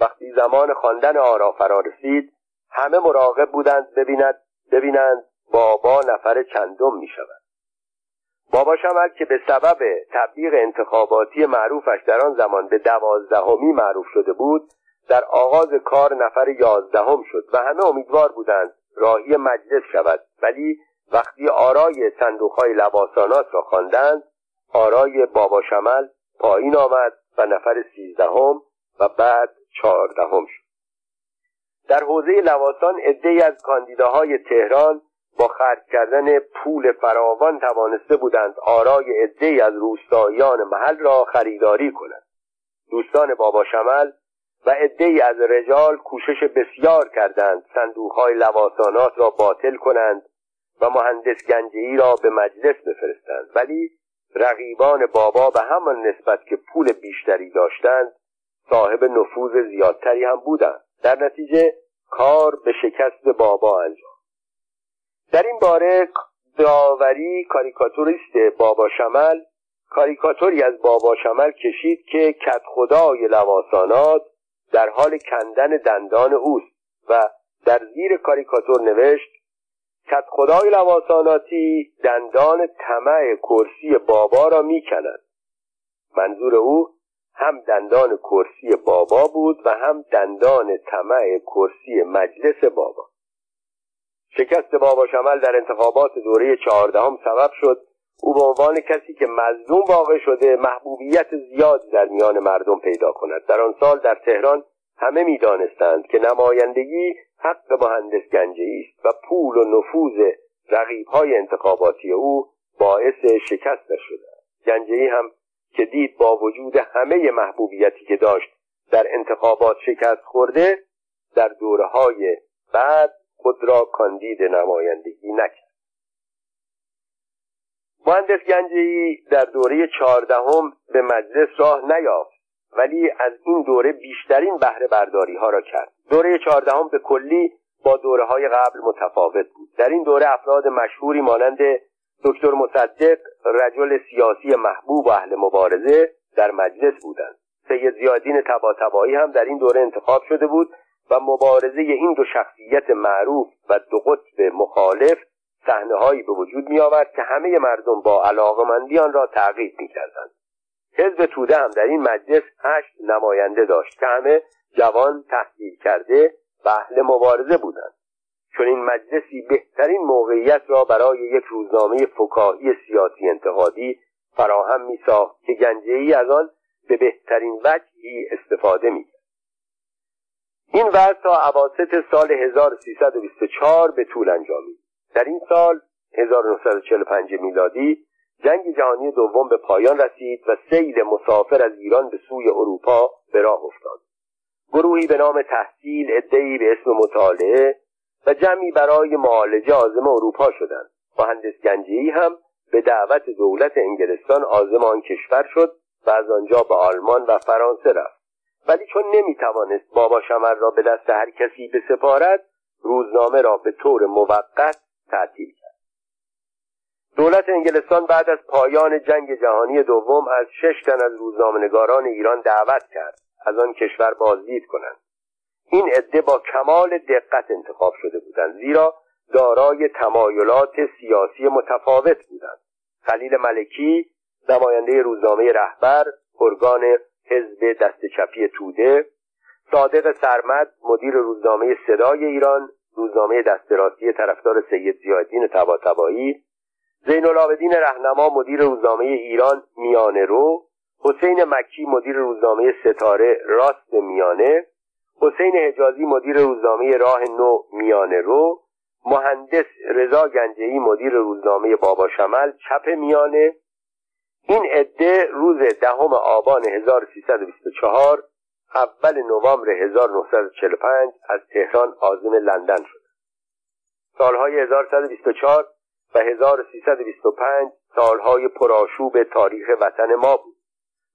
وقتی زمان خواندن آرا فرا رسید همه مراقب بودند ببیند ببینند بابا نفر چندم می شود بابا شمل که به سبب تبلیغ انتخاباتی معروفش در آن زمان به دوازدهمی معروف شده بود در آغاز کار نفر یازدهم شد و همه امیدوار بودند راهی مجلس شود. ولی وقتی آرای صندوقهای لباسانات را خواندند آرای بابا شمل پایین آمد و نفر سیزدهم و بعد چهاردهم شد. در حوزه لواسان عدهای از کاندیداهای تهران با خرج کردن پول فراوان توانسته بودند آرای عدهای از روستاییان محل را خریداری کنند. دوستان بابا شمل و عدهای از رجال کوشش بسیار کردند. صندوقهای لواسانات را باطل کنند و مهندس گنجهی را به مجلس بفرستند. ولی رقیبان بابا به همان نسبت که پول بیشتری داشتند صاحب نفوذ زیادتری هم بودند. در نتیجه کار به شکست بابا انجام. در این باره داوری کاریکاتوریست بابا شمل کاریکاتوری از بابا شمل کشید که کت خدای لواسانات در حال کندن دندان اوست و در زیر کاریکاتور نوشت کت خدای لواساناتی دندان طمع کرسی بابا را می‌کند منظور او هم دندان کرسی بابا بود و هم دندان طمع کرسی مجلس بابا. شکست بابا شمل در انتخابات دوره چهاردهم سبب شد او به عنوان کسی که مظلوم واقع شده محبوبیت زیادی در میان مردم پیدا کند. در آن سال در تهران همه می‌دانستند که نمایندگی حق مهندس گنجه است و پول و نفوذ رقیبهای انتخاباتی او باعث شکستش شده گنجه هم که دید با وجود همه محبوبیتی که داشت در انتخابات شکست خورده در دوره های بعد خود را کاندید نمایندگی نکرد. مهندس گنجی در دوره چهاردهم به مجلس راه نیافت ولی از این دوره بیشترین بهره برداری ها را کرد. دوره چهاردهم به کلی با دوره های قبل متفاوت بود. در این دوره افراد مشهوری مانند دکتر مصدق رجل سیاسی محبوب و اهل مبارزه در مجلس بودند. سید زیادین تباتبایی هم در این دوره انتخاب شده بود و مبارزه این دو شخصیت معروف و دو قطب مخالف صحنه هایی به وجود می آورد که همه مردم با علاقمندی آن را تعقیب می کردند. حزب توده هم در این مجلس هشت نماینده داشت که همه جوان تحصیل کرده و اهل مبارزه بودند. چون این مجلسی بهترین موقعیت را برای یک روزنامه فکاهی سیاسی انتقادی فراهم می ساخت که گنجه ای از آن به بهترین وجهی استفاده می این وضع تا عواسط سال 1324 به طول انجامید. در این سال 1945 میلادی جنگ جهانی دوم به پایان رسید و سیل مسافر از ایران به سوی اروپا به راه افتاد. گروهی به نام تحصیل ادهی به اسم مطالعه و جمعی برای معالجه آزم اروپا شدند. مهندس گنجی هم به دعوت دولت انگلستان آزم آن کشور شد و از آنجا به آلمان و فرانسه رفت. ولی چون نمی‌توانست بابا شمر را به دست هر کسی بسپارد روزنامه را به طور موقت تعطیل کرد. دولت انگلستان بعد از پایان جنگ جهانی دوم از شش تن از روزنامهنگاران ایران دعوت کرد از آن کشور بازدید کنند. این عده با کمال دقت انتخاب شده بودند زیرا دارای تمایلات سیاسی متفاوت بودند. خلیل ملکی نماینده روزنامه رهبر ارگان حزب دست چپی توده صادق سرمد مدیر روزنامه صدای ایران روزنامه دست راستی طرفدار سید زیادین تباتبایی زین العابدین رهنما مدیر روزنامه ایران میانه رو حسین مکی مدیر روزنامه ستاره راست میانه حسین حجازی مدیر روزنامه راه نو میانه رو مهندس رضا گنجهی مدیر روزنامه بابا شمل چپ میانه. این عده روز دهم آبان 1324 اول نوامبر 1945 از تهران آزم لندن شد. سالهای 1124 و 1325 سالهای پرآشوب تاریخ وطن ما بود.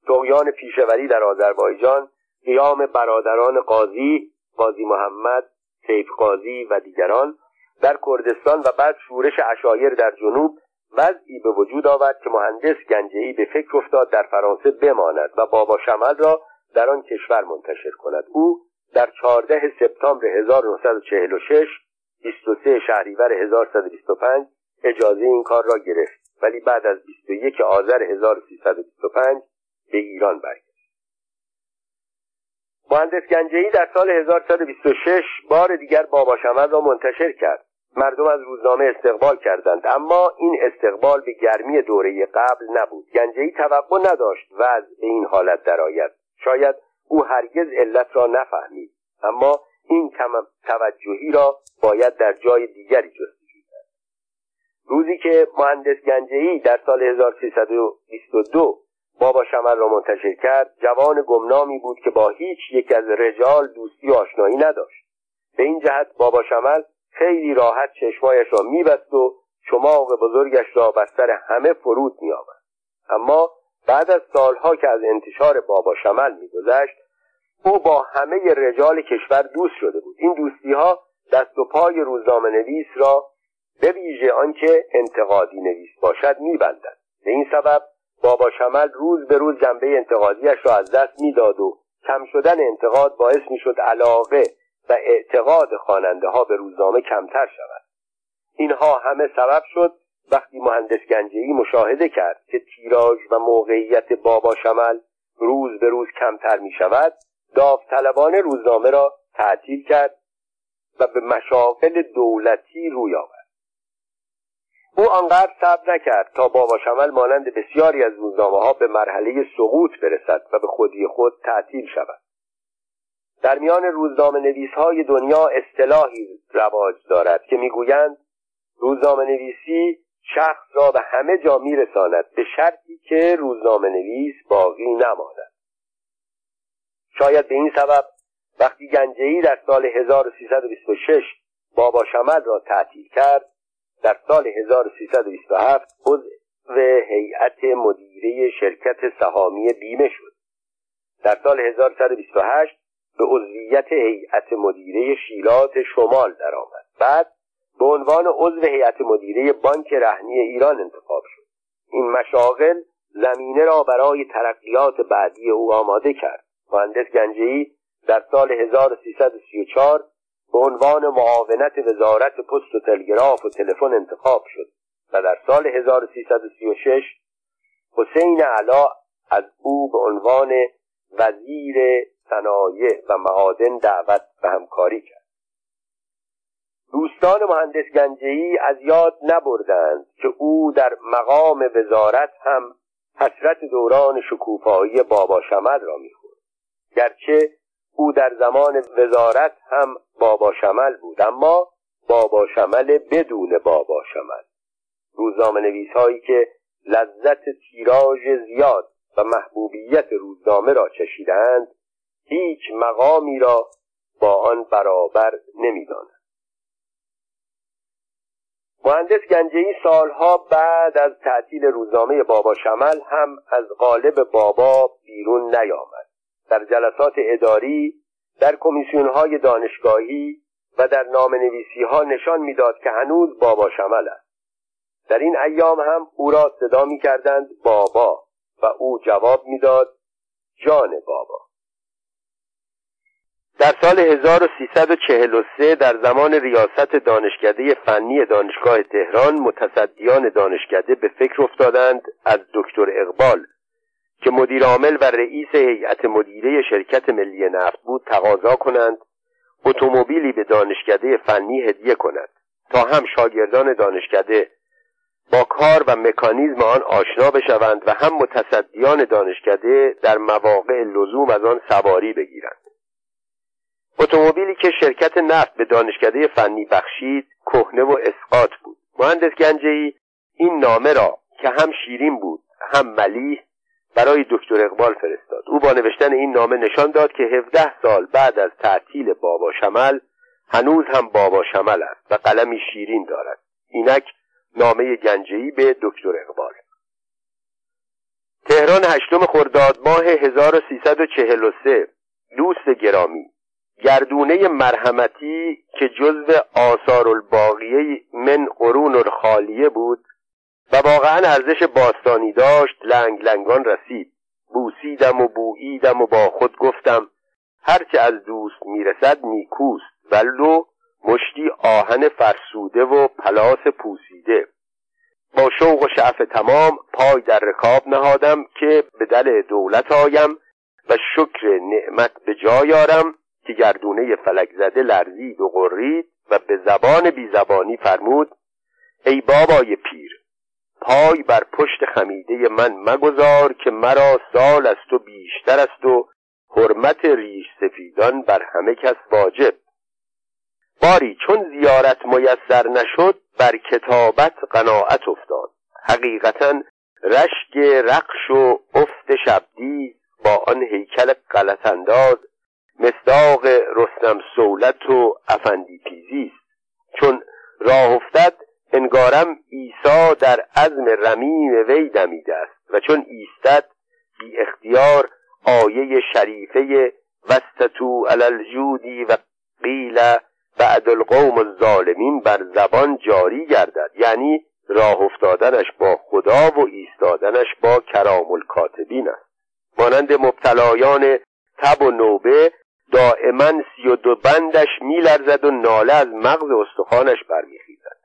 تغیان پیشوری در آذربایجان قیام برادران قاضی قاضی محمد سیف قاضی و دیگران در کردستان و بعد شورش اشایر در جنوب وضعی به وجود آورد که مهندس گنجهی به فکر افتاد در فرانسه بماند و بابا شمل را در آن کشور منتشر کند. او در 14 سپتامبر 1946 23 شهریور 1125 اجازه این کار را گرفت. ولی بعد از 21 آذر 1325 به ایران برگشت. مهندس گنجهی در سال 1126 بار دیگر بابا را منتشر کرد. مردم از روزنامه استقبال کردند اما این استقبال به گرمی دوره قبل نبود. گنجهی توقع نداشت وضع به این حالت درآید. شاید او هرگز علت را نفهمید اما این کم توجهی را باید در جای دیگری جستجو کرد. روزی که مهندس گنجهی در سال 1322 بابا شمل را منتشر کرد جوان گمنامی بود که با هیچ یک از رجال دوستی و آشنایی نداشت. به این جهت بابا شمل خیلی راحت چشمایش را میبست و چماق بزرگش را بر سر همه فرود میآورد. اما بعد از سالها که از انتشار بابا شمل میگذشت او با همه رجال کشور دوست شده بود. این دوستی ها دست و پای روزنامه نویس را به ویژه آنکه انتقادی نویس باشد میبندد به این سبب بابا شمل روز به روز جنبه انتقادیش را از دست می‌داد و کم شدن انتقاد باعث می‌شد علاقه و اعتقاد خواننده ها به روزنامه کمتر شود. اینها همه سبب شد وقتی مهندس گنجهی مشاهده کرد که تیراژ و موقعیت بابا شمل روز به روز کمتر می شود داوطلبان روزنامه را تعطیل کرد و به مشاغل دولتی روی آورد. او آنقدر صبر نکرد تا بابا شمل مانند بسیاری از روزنامه ها به مرحله سقوط برسد و به خودی خود تعطیل شود. در میان روزنامه نویس های دنیا اصطلاحی رواج دارد که می‌گویند روزنامه نویسی شخص را به همه جا میرساند به شرطی که روزنامه نویس باقی نماند. شاید به این سبب وقتی گنجهی در سال 1326 بابا شمل را تعطیل کرد در سال 1327 عضو هیئت مدیره شرکت سهامی بیمه شد. در سال 1128 به عضویت هیئت مدیره شیلات شمال درآمد. بعد به عنوان عضو هیئت مدیره بانک رهنی ایران انتخاب شد. این مشاغل زمینه را برای ترقیات بعدی او آماده کرد. مهندس گنجهی در سال 1334 به عنوان معاونت وزارت پست و تلگراف و تلفن انتخاب شد و در سال 1336 حسین علا از او به عنوان وزیر صنایع و معادن دعوت به همکاری کرد. دوستان مهندس گنجهی از یاد نبردند که او در مقام وزارت هم حسرت دوران شکوفایی بابا شمل را می‌خورد. گرچه او در زمان وزارت هم بابا شمل بود اما بابا شمل بدون بابا شمل. روزنامه نویس هایی که لذت تیراژ زیاد و محبوبیت روزنامه را چشیدند هیچ مقامی را با آن برابر نمی‌دانند مهندس گنجهی سالها بعد از تعطیل روزنامه بابا شمل هم از قالب بابا بیرون نیامد. در جلسات اداری در کمیسیون های دانشگاهی و در نام نویسی ها نشان می‌داد که هنوز بابا شمل است. در این ایام هم او را صدا می کردند بابا و او جواب می‌داد جان بابا. در سال 1343 در زمان ریاست دانشکده فنی دانشگاه تهران متصدیان دانشکده به فکر افتادند از دکتر اقبال که مدیر عامل و رئیس هیئت مدیره شرکت ملی نفت بود تقاضا کنند اتومبیلی به دانشکده فنی هدیه کند تا هم شاگردان دانشکده با کار و مکانیزم آن آشنا بشوند و هم متصدیان دانشکده در مواقع لزوم از آن سواری بگیرند. اتومبیلی که شرکت نفت به دانشکده فنی بخشید کهنه و اسقاط بود. مهندس گنجهی این نامه را که هم شیرین بود هم ملیح برای دکتر اقبال فرستاد. او با نوشتن این نامه نشان داد که 17 سال بعد از تعطیل بابا شمل هنوز هم بابا شمل است و قلمی شیرین دارد. اینک نامه گنجهی به دکتر اقبال. تهران هشتم خرداد ماه 1343 دوست گرامی. گردونه مرحمتی که جزو آثار الباقیه من قرون الخالیه بود و واقعا ارزش باستانی داشت لنگ لنگان رسید. بوسیدم و بوییدم و با خود گفتم هرچه از دوست می‌رسد نیکوست ولو مشتی آهن فرسوده و پلاس پوسیده. با شوق و شعف تمام پای در رکاب نهادم که به دل دولت آیم و شکر نعمت به جای آرم که گردونه فلک زده لرزید و قرید و به زبان بیزبانی فرمود ای بابای پیر پای بر پشت خمیده من مگذار که مرا سال است و بیشتر است و حرمت ریش سفیدان بر همه کس واجب. باری چون زیارت میسر نشد بر کتابت قناعت افتاد. حقیقتا رشک رقش و افت شبدی با آن هیکل غلط انداز مصداق رستم سولت و افندی پیزی است. چون راه افتد انگارم عیسی در عزم رمیم وی دمیده است و چون ایستد بی اختیار آیه شریفه وستتو الجودی و قیل بعد القوم الظالمین بر زبان جاری گردد. یعنی راه افتادنش با خدا و ایستادنش با کرام الکاتبین است. مانند مبتلایان تب و نوبه دائما سی و دو بندش میلرزد و ناله از مغز استخوانش برمیخیزد.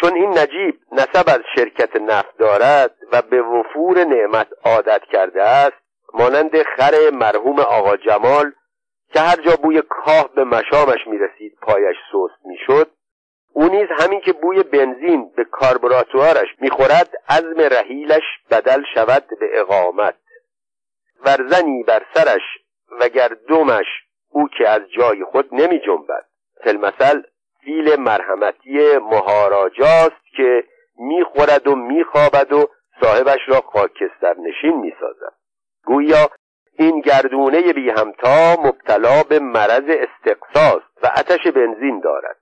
چون این نجیب نسب از شرکت نفت دارد و به وفور نعمت عادت کرده است مانند خر مرحوم آقا جمال که هر جا بوی کاه به مشامش می‌رسید پایش سست می‌شد او نیز همین که بوی بنزین به کاربراتوارش می‌خورد عزم رحیلش بدل شود به اقامت. ورزنی بر سرش و دومش او که از جای خود نمی جنبد. فلمثل فیل مرحمتی مهاراجاست که می‌خورد و میخوابد و صاحبش را خاکستر نشین می‌سازد گویا این گردونه بی همتا مبتلا به مرض استقصاست و آتش بنزین دارد.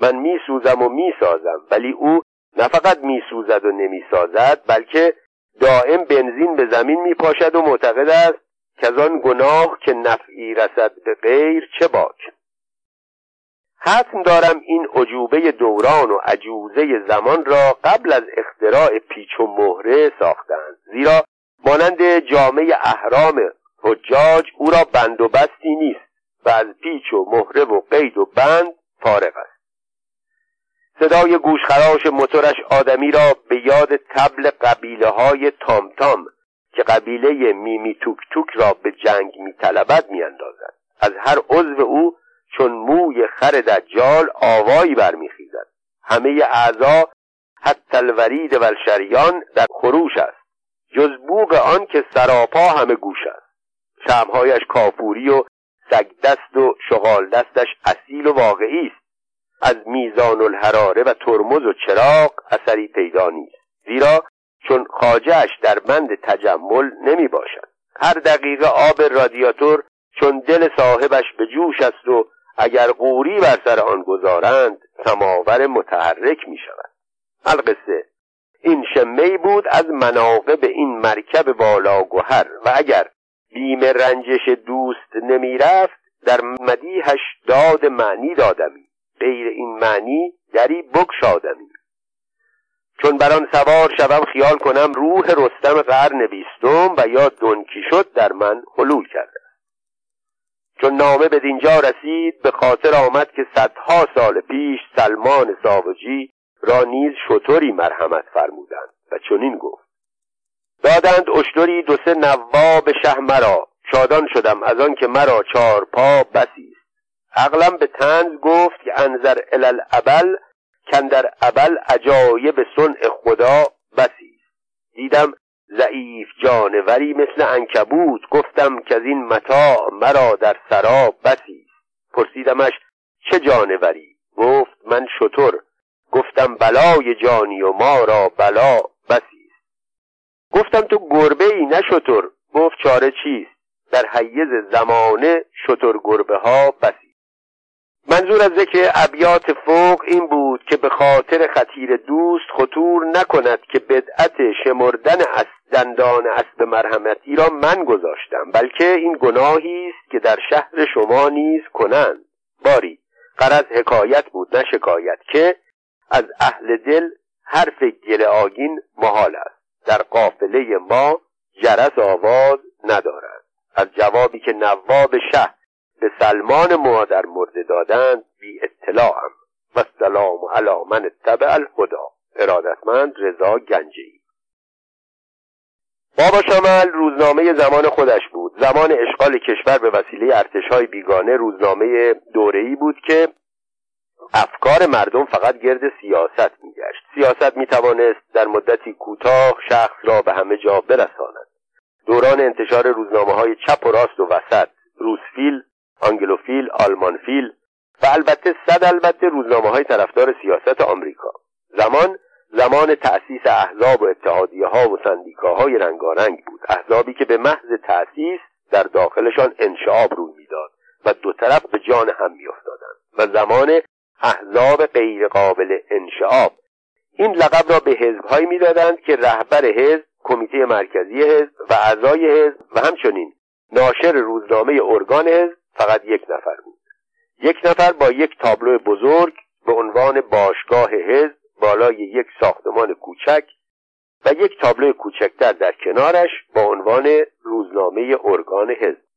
من میسوزم و می‌سازم ولی او نه فقط میسوزد و نمی‌سازد بلکه دائم بنزین به زمین میپاشد و معتقد است که از آن گناه که نفعی رسد به غیر چه باک؟ حتم دارم این عجوبه دوران و عجوزه زمان را قبل از اختراع پیچ و مهره ساختند. زیرا مانند جامعه اهرام حجاج او را بند و بستی نیست و از پیچ و مهره و قید و بند فارغ است. صدای گوشخراش موتورش آدمی را به یاد تبل قبیله های تام تام که قبیله میمی توک توک را به جنگ میطلبد میاندازد. از هر عضو او چون موی خر دجال آوایی برمیخیزد. همه اعضا حتی الورید و الشریان در خروش است. جز بوغ آن که سراپا همه گوش است. شمهایش کافوری و سگدست و شغال دستش اصیل و واقعی است. از میزان الحراره و ترمز و چراغ اثری پیدا نیست. زیرا چون خاجهش در بند تجمل نمی باشد. هر دقیقه آب رادیاتور چون دل صاحبش به جوش است و اگر قوری بر سر آن گذارند سماور متحرک می شود. القصه. این شمه بود از مناقب این مرکب بالا گوهر و اگر بیم رنجش دوست نمی رفت در مدیحش داد معنی دادمی. غیر این معنی دری بگشادمی. چون بر سوار شوم خیال کنم روح رستم قرن بیستم و یا دنکی شد در من حلول کرده. چون نامه به دینجا رسید به خاطر آمد که صدها سال پیش سلمان ساوجی را نیز شطوری مرحمت فرمودند و چنین گفت. دادند اشتری دو سه نواب شه مرا. شادان شدم از آن که مرا چهار پا بسی عقلم به تنز گفت که انظر الالعبل در ابل عجایب صنع خدا بسی. دیدم ضعیف جانوری مثل انکبوت گفتم که از این متاع مرا در سرا بسی. پرسیدمش چه جانوری؟ گفت من شطور گفتم بلای جانی و ما را بلا بسی. گفتم تو گربه ای نه شطور گفت چاره چیست؟ در حیز زمانه شطور گربه ها بسی. منظور از ذکر ابیات فوق این بود که به خاطر خطیر دوست خطور نکند که بدعت شمردن از دندان اسب مرحمتی را من گذاشتم بلکه این گناهی است که در شهر شما نیز کنند. باری قرض حکایت بود نه شکایت که از اهل دل حرف گل آگین محال است. در قافله ما جرس آواز ندارد. از جوابی که نواب شه به سلمان مادر مرده دادند بی اطلاعم و سلام علی من اتبع الهدا ارادتمند رضا گنجی. بابا شمل روزنامه زمان خودش بود. زمان اشغال کشور به وسیله ارتشهای بیگانه روزنامه دوره‌ای بود که افکار مردم فقط گرد سیاست میگشت. سیاست می‌توانست در مدتی کوتاه شخص را به همه جا برساند. دوران انتشار روزنامه های چپ و راست و وسط روسفیل آنگلوفیل آلمانفیل و البته صد البته روزنامه های طرفدار سیاست آمریکا. زمان زمان تأسیس احزاب و اتحادیه ها و سندیکاهای رنگارنگ بود. احزابی که به محض تأسیس در داخلشان انشعاب روی می‌داد و دو طرف به جان هم میافتادند و زمان احزاب غیرقابل انشعاب. این لقب را به حزبهایی می‌دادند که رهبر حزب کمیته مرکزی حزب و اعضای حزب و همچنین ناشر روزنامه ارگان حزب فقط یک نفر بود. یک نفر با یک تابلو بزرگ به عنوان باشگاه حزب بالای یک ساختمان کوچک و یک تابلو کوچکتر در کنارش با عنوان روزنامه ارگان حزب.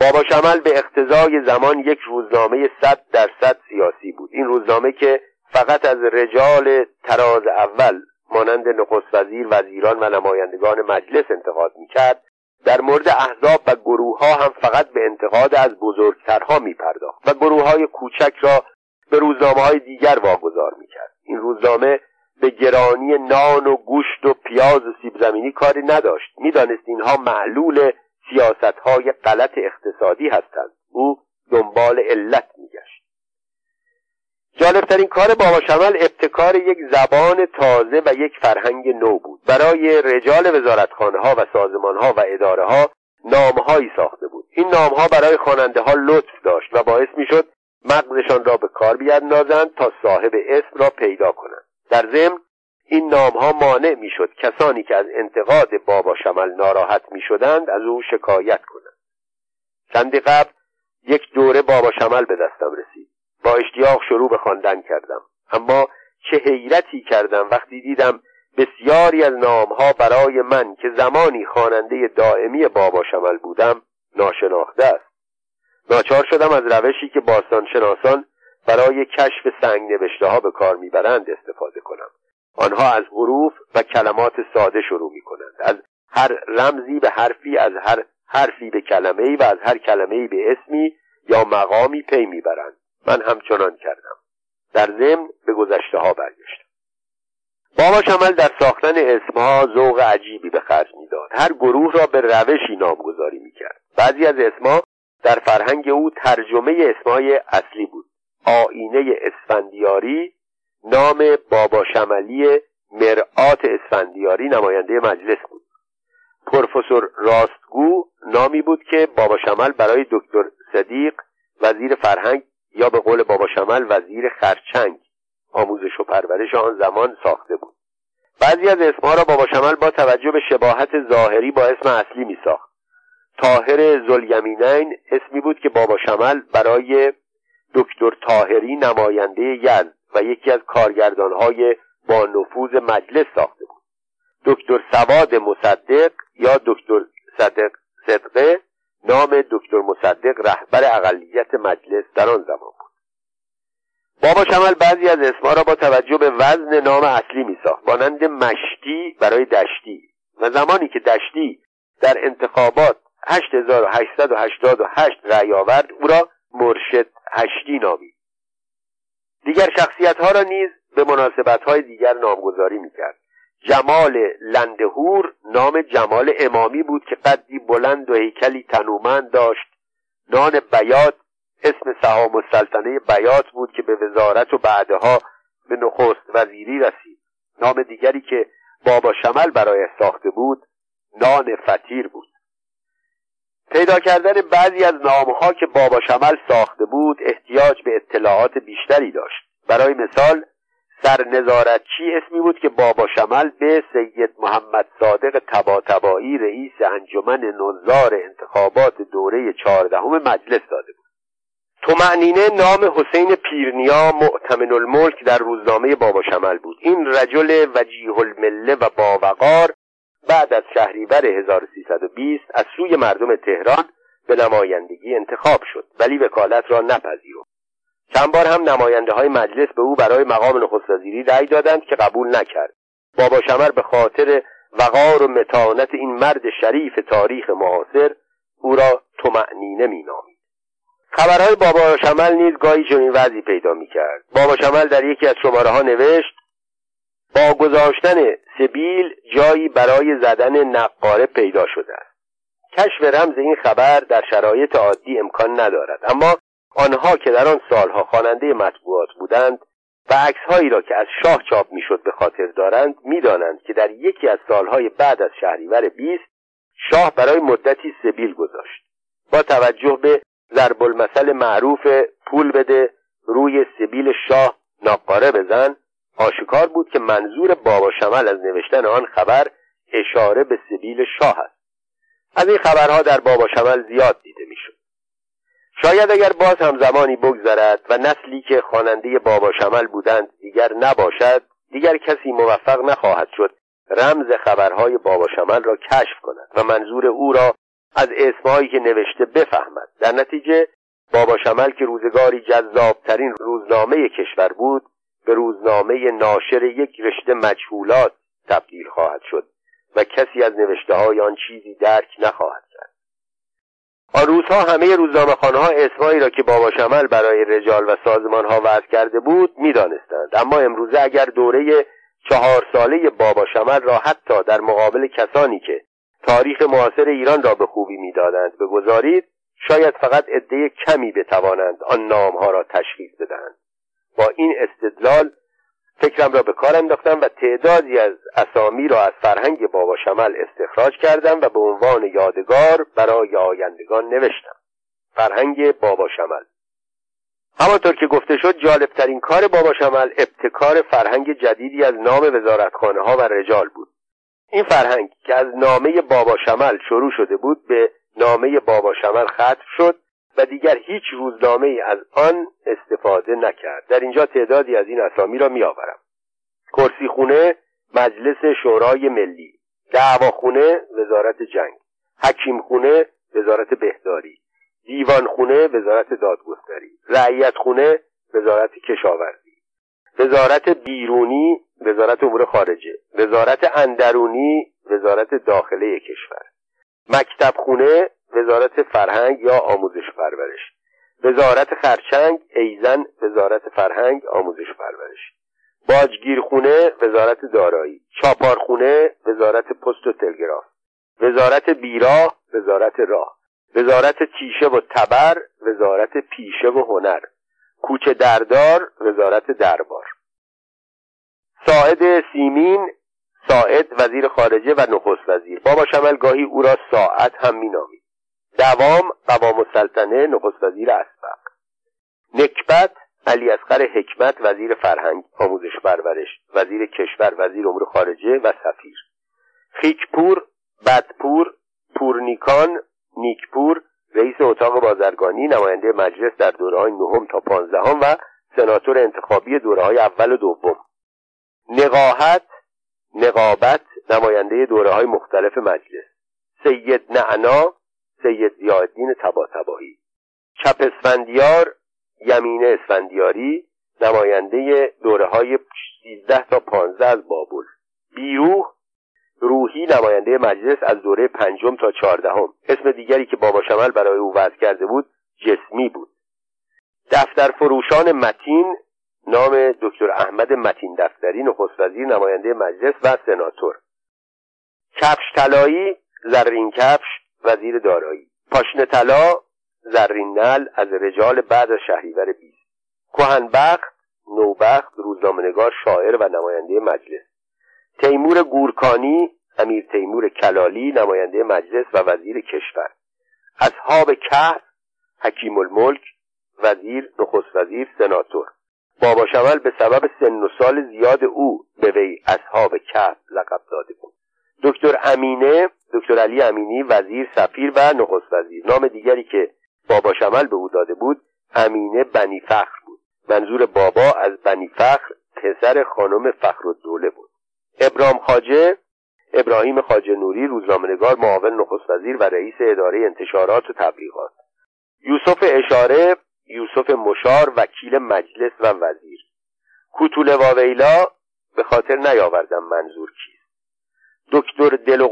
بابا شمل به اقتضای زمان یک روزنامه صد درصد سیاسی بود. این روزنامه که فقط از رجال تراز اول مانند نخست وزیر وزیران و نمایندگان مجلس انتقاد می‌کرد در مورد احزاب و گروه ها هم فقط به انتقاد از بزرگترها می پرداخت و گروه های کوچک را به روزنامه های دیگر واگذار می کرد. این روزنامه به گرانی نان و گوشت و پیاز و سیب زمینی کاری نداشت. می‌دانست اینها معلول سیاست های غلط اقتصادی هستند. او دنبال علت میگشت. جالبترین کار بابا شمل ابتکار یک زبان تازه و یک فرهنگ نو بود. برای رجال وزارتخانه ها و سازمان ها و اداره ها نامهایی ساخته بود. این نامها برای خواننده ها لطف داشت و باعث می‌شد مغزشان را به کار بیاندازند تا صاحب اسم را پیدا کنند. در ضمن این نامها مانع می‌شد کسانی که از انتقاد بابا شمل ناراحت می‌شدند از او شکایت کنند. چندی قبل یک دوره بابا شمل به دستم رسید. با اشتیاق شروع به خواندن کردم. اما چه حیرتی کردم وقتی دیدم بسیاری از نامها برای من که زمانی خواننده دائمی بابا شمل بودم ناشناخته است. ناچار شدم از روشی که باستانشناسان برای کشف سنگ نوشته ها به کار می‌برند استفاده کنم. آنها از حروف و کلمات ساده شروع می کنند از هر رمزی به حرفی از هر حرفی به کلمه و از هر کلمه به اسمی یا مقامی پی می‌برند. من همچنان کردم. در ضمن به گذشته ها برگشتم. بابا شمل در ساختن اسمها ذوق عجیبی به خرج می‌داد. هر گروه را به روشی نامگذاری می‌کرد. بعضی از اسمها در فرهنگ او ترجمه اسمهای اصلی بود. آینه اسفندیاری نام بابا شملی مرآت اسفندیاری نماینده مجلس بود. پروفسور راستگو نامی بود که بابا شمل برای دکتر صدیق وزیر فرهنگ یا به قول بابا شمل وزیر خرچنگ. آموزش و پرورش آن زمان ساخته بود. بعضی از اسمها را بابا شمل با توجه به شباهت ظاهری با اسم اصلی می ساخت تاهر زلیمینین اسمی بود که بابا شمل برای دکتر تاهری نماینده یزد و یکی از کارگردانهای با نفوذ مجلس ساخته بود. دکتر سواد مصدق یا دکتر صدق صدقه نام دکتر مصدق رهبر اقلیت مجلس در آن زمان بود. بابا شمل بعضی از اسما را با توجه به وزن نام اصلی می ساخت مانند مشتی برای دشتی. و زمانی که دشتی در انتخابات 8888 رأی آورد او را مرشد هشتی نامید. دیگر شخصیت ها را نیز به مناسبت های دیگر نامگذاری می‌کرد. جمال لندهور نام جمال امامی بود که قدی بلند و هیکلی تنومند داشت. نان بیات اسم سهام السلطنه بیات بود که به وزارت و بعدها به نخست وزیری رسید. نام دیگری که بابا شمل برای ساخته بود نان فتیر بود. پیدا کردن بعضی از نامها که بابا شمل ساخته بود احتیاج به اطلاعات بیشتری داشت. برای مثال سرنظارتچی اسمی بود که بابا شمل به سید محمد صادق تباتبایی رئیس انجمن نظار انتخابات دوره چهاردهم مجلس داده بود. معنینه نام حسین پیرنیا معتمن الملک در روزنامه بابا شمل بود. این رجل وجیه المله و باوقار بعد از شهریور 1320 از سوی مردم تهران به نمایندگی انتخاب شد. ولی وکالت را نپذیرفت. چند بار هم نماینده های مجلس به او برای مقام نخست وزیری رأی دادند که قبول نکرد. بابا شمر به خاطر وقار و متانت این مرد شریف تاریخ معاصر او را تمعنینه مینامید. خبرهای بابا شمل نیز گاهی چنین وضعی پیدا می‌کرد. بابا شمل در یکی از شماره ها نوشت با گذاشتن سبیل جایی برای زدن نقاره پیدا شده است. کشف رمز این خبر در شرایط عادی امکان ندارد. اما آنها که در آن سالها خواننده مطبوعات بودند و عکسهایی را که از شاه چاپ می‌شد به خاطر دارند می‌دانند که در یکی از سالهای بعد از شهریور بیست شاه برای مدتی سبیل گذاشت. با توجه به ضرب المثل معروف پول بده روی سبیل شاه ناقاره بزن آشکار بود که منظور بابا شمل از نوشتن آن خبر اشاره به سبیل شاه است. از این خبرها در بابا شمل زیاد دیده می‌شد. شاید اگر باز هم زمانی بگذرد و نسلی که خواننده بابا شمل بودند دیگر نباشد دیگر کسی موفق نخواهد شد رمز خبرهای بابا شمل را کشف کند و منظور او را از اسمهایی که نوشته بفهمد. در نتیجه بابا شمل که روزگاری جذابترین روزنامه کشور بود به روزنامه ناشر یک رشته مجهولات تبدیل خواهد شد و کسی از نوشته های آن چیزی درک نخواهد کرد. آن روزها همه روزنامه ها اسمایی را که بابا شمل برای رجال و سازمان ها وضع کرده بود می‌دانستند. اما امروزه اگر دوره چهار ساله بابا شمل را حتی در مقابل کسانی که تاریخ معاصر ایران را به خوبی می‌دادند بگذارید شاید فقط عده کمی بتوانند آن نامها را تشخیص بدهند. با این استدلال فکرم را به کار انداختم و تعدادی از اسامی را از فرهنگ بابا شمل استخراج کردم و به عنوان یادگار برای آیندگان نوشتم. فرهنگ بابا شمل. همانطور که گفته شد جالبترین کار بابا شمل ابتکار فرهنگ جدیدی از نام وزارتخانه ها و رجال بود. این فرهنگ که از نامه بابا شمل شروع شده بود به نامه بابا شمل ختم شد و دیگر هیچ روزنامه ای از آن استفاده نکرد. در اینجا تعدادی از این اسامی را میآورم. کرسی خونه مجلس شورای ملی. دعواخونه وزارت جنگ. حکیم خونه وزارت بهداری. دیوان خونه وزارت دادگستری. رعیت خونه وزارت کشاورزی. وزارت بیرونی وزارت امور خارجه. وزارت اندرونی وزارت داخله کشور. مکتب خونه وزارت فرهنگ یا آموزش وزارت خرچنگ ایزن وزارت فرهنگ آموزش پرورش. باجگیرخونه وزارت دارایی. چاپارخونه وزارت پست و تلگراف. وزارت بیراه وزارت راه. وزارت تیشه و تبر وزارت پیشه و هنر. کوچه دردار وزارت دربار. ساعد سیمین ساعد وزیر خارجه و نخست وزیر. بابا شمل گاهی او را ساعت هم مینامید. دوام قوام السلطنه نخست وزیر اسبق. نکبت علی اصغر حکمت وزیر فرهنگ آموزش پرورش وزیر کشور وزیر امور خارجه و سفیر. خیکپور بدپور پورنیکان نیکپور رئیس اتاق بازرگانی نماینده مجلس در دوره های نهم تا پانزدهم و سناتور انتخابی دوره های اول و دوم. نقاهت نقابت نماینده دوره های مختلف مجلس. سید نعنا سید زیادین تبا تباهی چپ اسفندیار یمین اسفندیاری نماینده دوره های 13 تا 15 از بابل. بیروح روحی نماینده مجلس از دوره پنجم تا چهاردهم. اسم دیگری که بابا شمل برای او وضع کرده بود جسمی بود. دفتر فروشان متین نام دکتر احمد متین دفتری نخست وزیر نماینده مجلس و سناتور. کفش طلایی زرین کفش وزیر دارایی. پاشنه طلا زرین نل از رجال بعد از شهریور بیست. کهنبخت نوبخت روزنامهنگار شاعر و نماینده مجلس. تیمور گورکانی امیر تیمور کلالی نماینده مجلس و وزیر کشور. اصحاب کهف حکیم الملک وزیر نخست وزیر سناتور. بابا شمل به سبب سن و سال زیاد او به وی اصحاب کهف لقب داده بود. دکتر امینه دکتر علی امینی وزیر سفیر و نخست وزیر. نام دیگری که بابا شمل به او داده بود امینه بنی فخر بود. منظور بابا از بنی فخر پسر خانم فخر الدوله بود. ابرام خاجه ابراهیم خاجه نوری روزنامهنگار معاون نخست وزیر و رئیس اداره انتشارات و تبلیغات. یوسف اشاره یوسف مشار وکیل مجلس و وزیر. کوتول واویلا به خاطر نیاوردم منظور کیست دکتر دل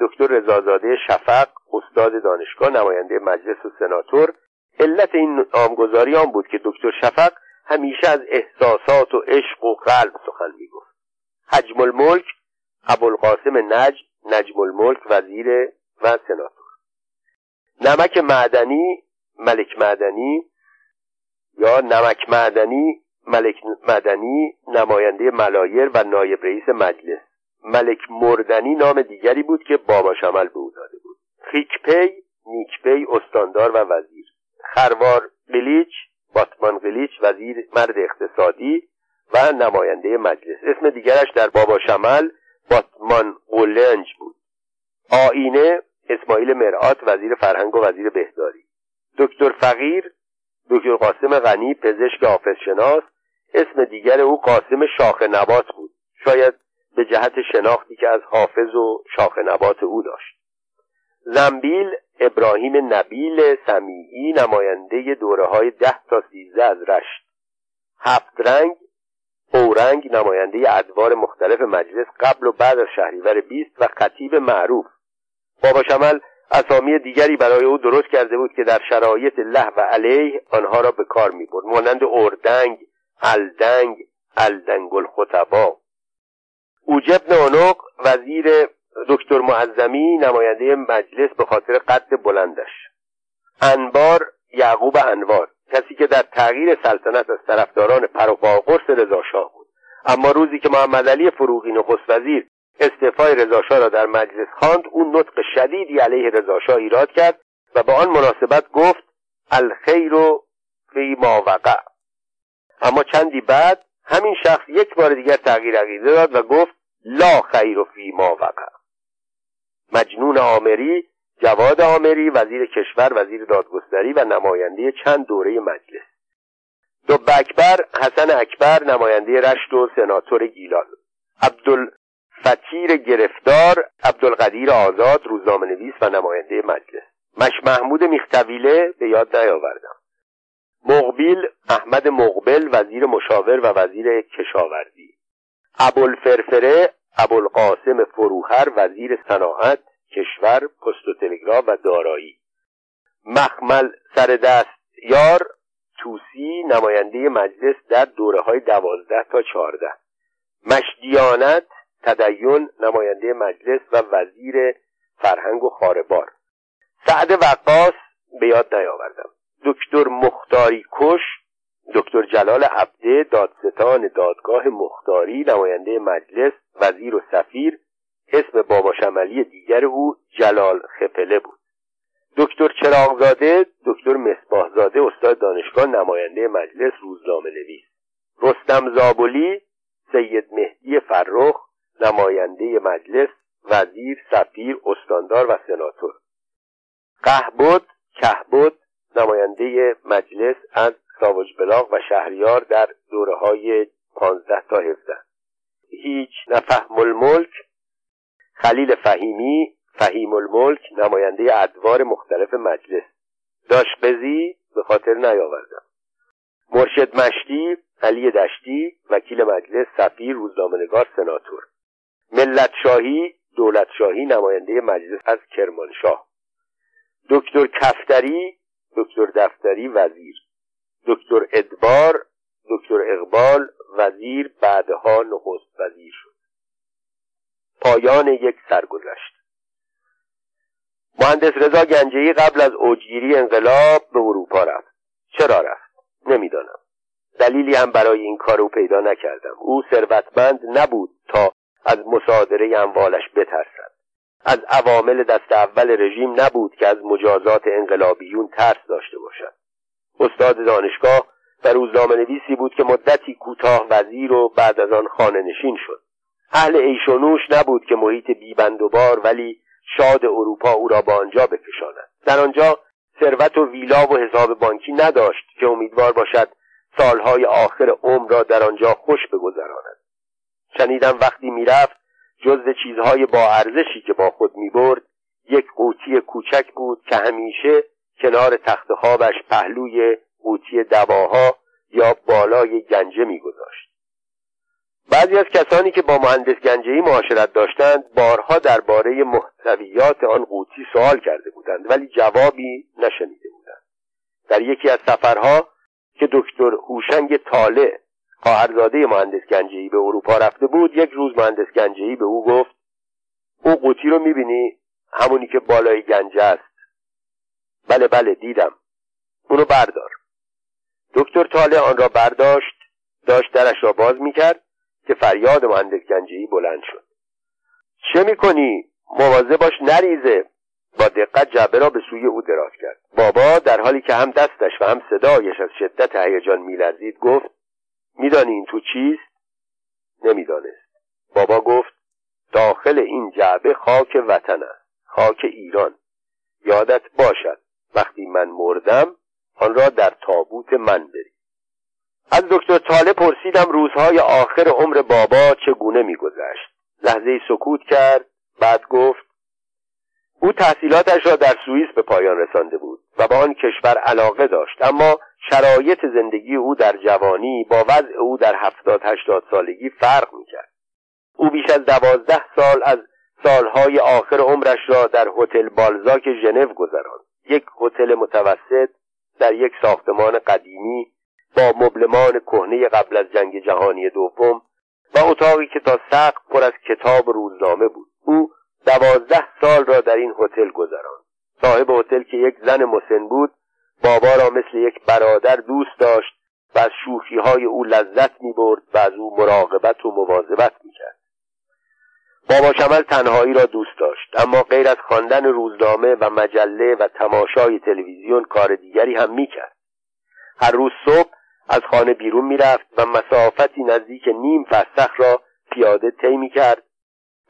دکتر رضازاده شفق استاد دانشگاه نماینده مجلس و سناتور. علت این نامگذاری آن بود که دکتر شفق همیشه از احساسات و عشق و قلب سخن می‌گفت. حجم الملک ابوالقاسم نج نجم الملک وزیر و سناتور. نمک معدنی ملک معدنی یا نمک معدنی ملک مدنی نماینده ملایر و نایب رئیس مجلس. ملک مردنی نام دیگری بود که بابا شمل به او داده بود. خیکپی نیکپی استاندار و وزیر. خروار قلیچ باتمان قلیچ وزیر مرد اقتصادی و نماینده مجلس. اسم دیگرش در بابا شمل باتمان قلنج بود. آینه اسماعیل مرآت وزیر فرهنگ و وزیر بهداری. دکتر فقیر دکتر قاسم غنی پزشک حافظ شناس اسم دیگر او قاسم شاخ نبات بود. شاید به جهت شناختی که از حافظ و شاخ نبات او داشت. زنبیل ابراهیم نبیل سمیعی نماینده دوره های ده تا سیزده از رشت. هفت رنگ اورنگ نماینده ادوار مختلف مجلس قبل و بعد از شهریور بیست و خطیب معروف. بابا شمل اسامی دیگری برای او درست کرده بود که در شرایط له و علیه آنها را به کار می برد مانند اردنگ الدنگ الدنگ الخطبا اوجب نانق وزیر دکتر معظمی نماینده مجلس به خاطر قد بلندش. انبار یعقوب انوار کسی که در تغییر سلطنت از طرفداران پروپا قرص رضاشاه بود. اما روزی که محمد علی فروغی نخست وزیر استعفای رضاشاه را در مجلس خواند اون نطق شدیدی علیه رضاشاه ایراد کرد و به آن مناسبت گفت الخیر فی ما وقع. اما چندی بعد همین شخص یک بار دیگر تغییر عقیده داد و گفت لا خیر فی ما وقع. مجنون آمری جواد آمری وزیر کشور وزیر دادگستری و نماینده چند دوره مجلس. دو اکبر حسن اکبر نماینده رشت و سناتور گیلان. عبدالفتیر گرفتار عبدالقدیر آزاد روزنامه نویس و نماینده مجلس. مش محمود میختویله به یاد نیاوردم. مقبیل احمد مقبل وزیر مشاور و وزیر کشاورزی. ابوالفرفره ابوالقاسم فروهر وزیر صناعت کشور پست و تلگراف و دارایی. مخمل سر دست یار توسی نماینده مجلس در دوره های دوازده تا چهارده. مشدیانت تدین نماینده مجلس و وزیر فرهنگ و خاربار. سعد وقاس به یاد نیاوردم. دکتر مختاری کش دکتر جلال عبده دادستان دادگاه مختاری نماینده مجلس وزیر و سفیر اسم بابا شملی دیگر او جلال خپله بود. دکتر چراغزاده دکتر مصباحزاده استاد دانشگاه نماینده مجلس روزنامه نویس. رستم زابلی سید مهدی فرخ نماینده مجلس وزیر سفیر استاندار و سناتور. قهبد کهبد نماینده مجلس از ساوج بلاغ و شهریار در دوره های پانزده تا هفته هیچ نفهم الملک خلیل فهیمی فهیم الملک نماینده ادوار مختلف مجلس. داشبزی به خاطر نیاوردم. مرشد مشتی علی دشتی وکیل مجلس سفیر روزنامهنگار سناتور. ملت شاهی دولت شاهی نماینده مجلس از کرمانشاه. دکتر کفتری دکتر دفتری وزیر. دکتر ادبار دکتر اقبال وزیر بعدها نخست وزیر شد. پایان یک سرگذشت. مهندس رضا گنجهی قبل از اوجگیری انقلاب به اروپا رفت. چرا رفت؟ نمی‌دانم. دلیلی هم برای این کار او پیدا نکردم. او ثروتمند نبود تا از مصادره اموالش بترسد. از عوامل دست اول رژیم نبود که از مجازات انقلابیون ترس داشته باشد. استاد دانشگاه و روزنامه نویسی بود که مدتی کوتاه وزیر و بعد از آن خانه نشین شد. اهل ایشونوش نبود که محیط بیبند و بار ولی شاد اروپا او را به آنجا بکشاند. در آنجا ثروت و ویلا و حساب بانکی نداشت که امیدوار باشد سالهای آخر عمر را در آنجا خوش بگذراند. شنیدم وقتی می‌رفت جز چیزهای با ارزشی که با خود می‌برد یک قوطی کوچک بود که همیشه کنار تخت خوابش پهلوی قوطی دواها یا بالای گنجه میگذاشت. بعضی از کسانی که با مهندس گنجهی معاشرت داشتند بارها درباره محتویات آن قوطی سوال کرده بودند ولی جوابی نشنیده بودند. در یکی از سفرها که دکتر هوشنگ طالع خواهرزاده مهندس گنجهی به اروپا رفته بود یک روز مهندس گنجهی به او گفت او قوطی رو می‌بینی؟ همونی که بالای گنجه است. بله بله دیدم. اونو بردار. دکتر تاله آن را برداشت داشت درش را باز می‌کرد که فریاد مهندس گنجی بلند شد. چه می‌کنی؟ مواظب باش نریزه. با دقت جعبه را به سوی او دراز کرد. بابا در حالی که هم دستش و هم صدایش از شدت هیجان میلرزید گفت میدانی این تو چیست؟ نمی‌دانست. بابا گفت داخل این جعبه خاک وطن است خاک ایران. یادت باشد وقتی من مردم آن را در تابوت من بری از دکتر طالب پرسیدم روزهای آخر عمر بابا چگونه میگذشت. لحظه سکوت کرد بعد گفت او تحصیلاتش را در سوئیس به پایان رسانده بود و به آن کشور علاقه داشت اما شرایط زندگی او در جوانی با وضع او در هفتاد هشتاد سالگی فرق می‌کرد. او بیش از دوازده سال از سالهای آخر عمرش را در هتل بالزاک ژنو گذراند. یک هتل متوسط در یک ساختمان قدیمی با مبلمان کهنه قبل از جنگ جهانی دوم و اتاقی که تا سقف پر از کتاب روزنامه بود. او دوازده سال را در این هتل گذراند. صاحب هتل که یک زن مسن بود بابا را مثل یک برادر دوست داشت و از شوخی های او لذت می برد و از او مراقبت و مواظبت می کرد بابا شمل تنهایی را دوست داشت اما غیر از خواندن روزنامه و مجله و تماشای تلویزیون کار دیگری هم می کرد هر روز صبح از خانه بیرون می‌رفت و مسافتی نزدیک نیم فرسخ را پیاده طی می کرد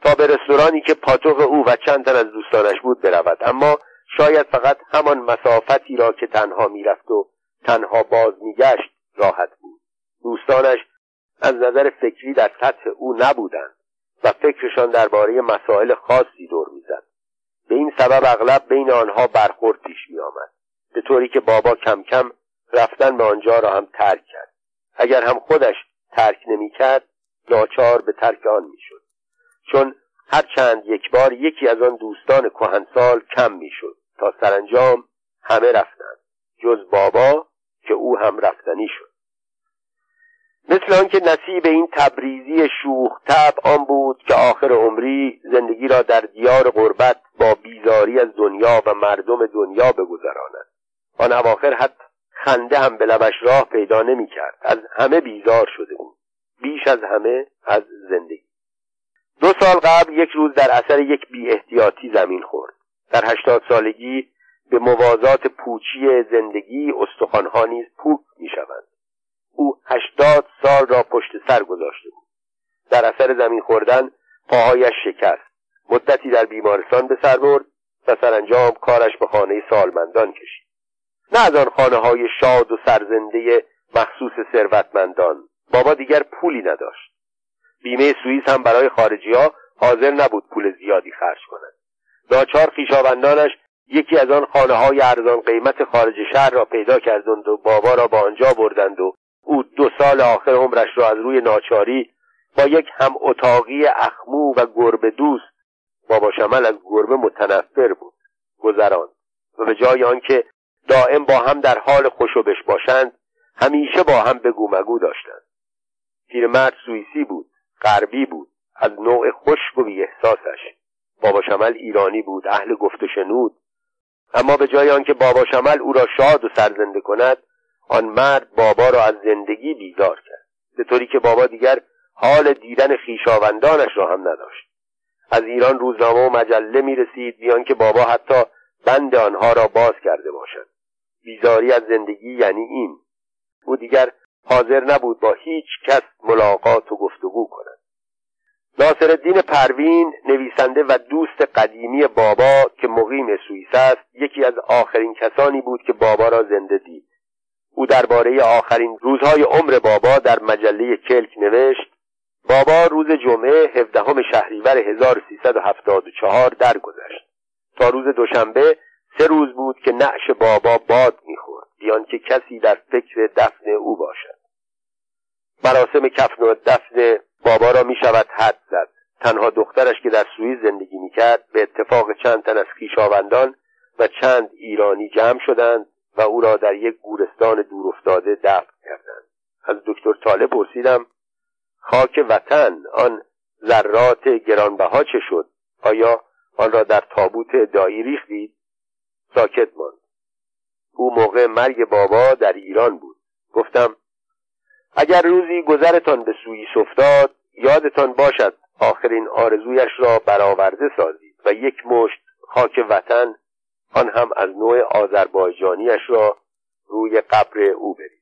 تا به رستورانی که پاتوق او و چند تن از دوستانش بود برود. اما شاید فقط همان مسافتی را که تنها می‌رفت و تنها باز میگشت راحت بود. دوستانش از نظر فکری در سطح او نبودند. و فکرشان درباره مسائل خاصی دور می‌زد. به این سبب اغلب بین آنها برخورد پیش میآمد. به طوری که بابا کم کم رفتن به آنجا را هم ترک کرد. اگر هم خودش ترک نمی‌کرد ناچار به ترک آن می‌شد. چون هر چند یک بار یکی از آن دوستان کهنسال کم می‌شد تا سرانجام همه رفتند. جز بابا که او هم رفتنی شد. مثل آنکه نصیب این تبریزی شوخ تب آن بود که آخر عمری زندگی را در دیار غربت با بیزاری از دنیا و مردم دنیا بگذراند. آن اواخر حتی خنده هم به لبش راه پیدا نمی کرد از همه بیزار شده بود. بیش از همه از زندگی. دو سال قبل یک روز در اثر یک بی احتیاطی زمین خورد. در هشتاد سالگی به موازات پوچی زندگی استخوانها نیز پوک می شوند او هشتاد سال را پشت سر گذاشته بود. در اثر زمین خوردن پاهایش شکست. مدتی در بیمارستان به سر برد و سرانجام کارش به خانه سالمندان کشید. نه از آن خانه های شاد و سرزنده مخصوص ثروتمندان. بابا دیگر پولی نداشت. بیمه سوئیس هم برای خارجی ها حاضر نبود پول زیادی خرج کند. ناچار خویشاوندانش یکی از آن خانه های ارزان قیمت خارج شهر را پیدا کردند و بابا را به آنجا بردند و او دو سال آخر عمرش را از روی ناچاری با یک هم اتاقی اخمو و گربه دوست بابا شمل از گربه متنفر بود گذراند. و به جای آنکه دائم با هم در حال خوشوبش باشند همیشه با هم بگو مگو داشتند. پیرمرد سوئیسی بود غربی بود از نوع خشک و احساسش بابا شمل ایرانی بود اهل گفت و شنود اما به جای آنکه بابا شمل او را شاد و سرزنده کند آن مرد بابا را از زندگی بیزار کرد به طوری که بابا دیگر حال دیدن خیشاوندانش را هم نداشت. از ایران روزنامه و مجله می رسید بیان که بابا حتی بند آنها را باز کرده باشد. بیزاری از زندگی یعنی این. او دیگر حاضر نبود با هیچ کس ملاقات و گفتگو کند. ناصرالدین پروین نویسنده و دوست قدیمی بابا که مقیم سوئیس است یکی از آخرین کسانی بود که بابا را زنده دید. او درباره آخرین روزهای عمر بابا در مجله کلک نوشت بابا روز جمعه هفدهم شهریور 1374 درگذشت. تا روز دوشنبه سه روز بود که نعش بابا باد می‌خورد بیان که کسی در فکر دفن او باشد. مراسم کفن و دفن بابا را می شود حد زد. تنها دخترش که در سوئیس زندگی می کرد به اتفاق چند تن از خویشاوندان و چند ایرانی جمع شدند و او را در یک گورستان دورافتاده دفن کردند. از دکتر طالب پرسیدم خاک وطن آن ذرات گرانبها چه شد؟ آیا آن را در تابوت دایی ریختید؟ ساکت ماند. او موقع مرگ بابا در ایران بود. گفتم اگر روزی گذرتان به سوئیس افتاد یادتان باشد آخرین آرزویش را برآورده سازید و یک مشت خاک وطن آن هم از نوع آذربایجانیش را روی قبر او برید.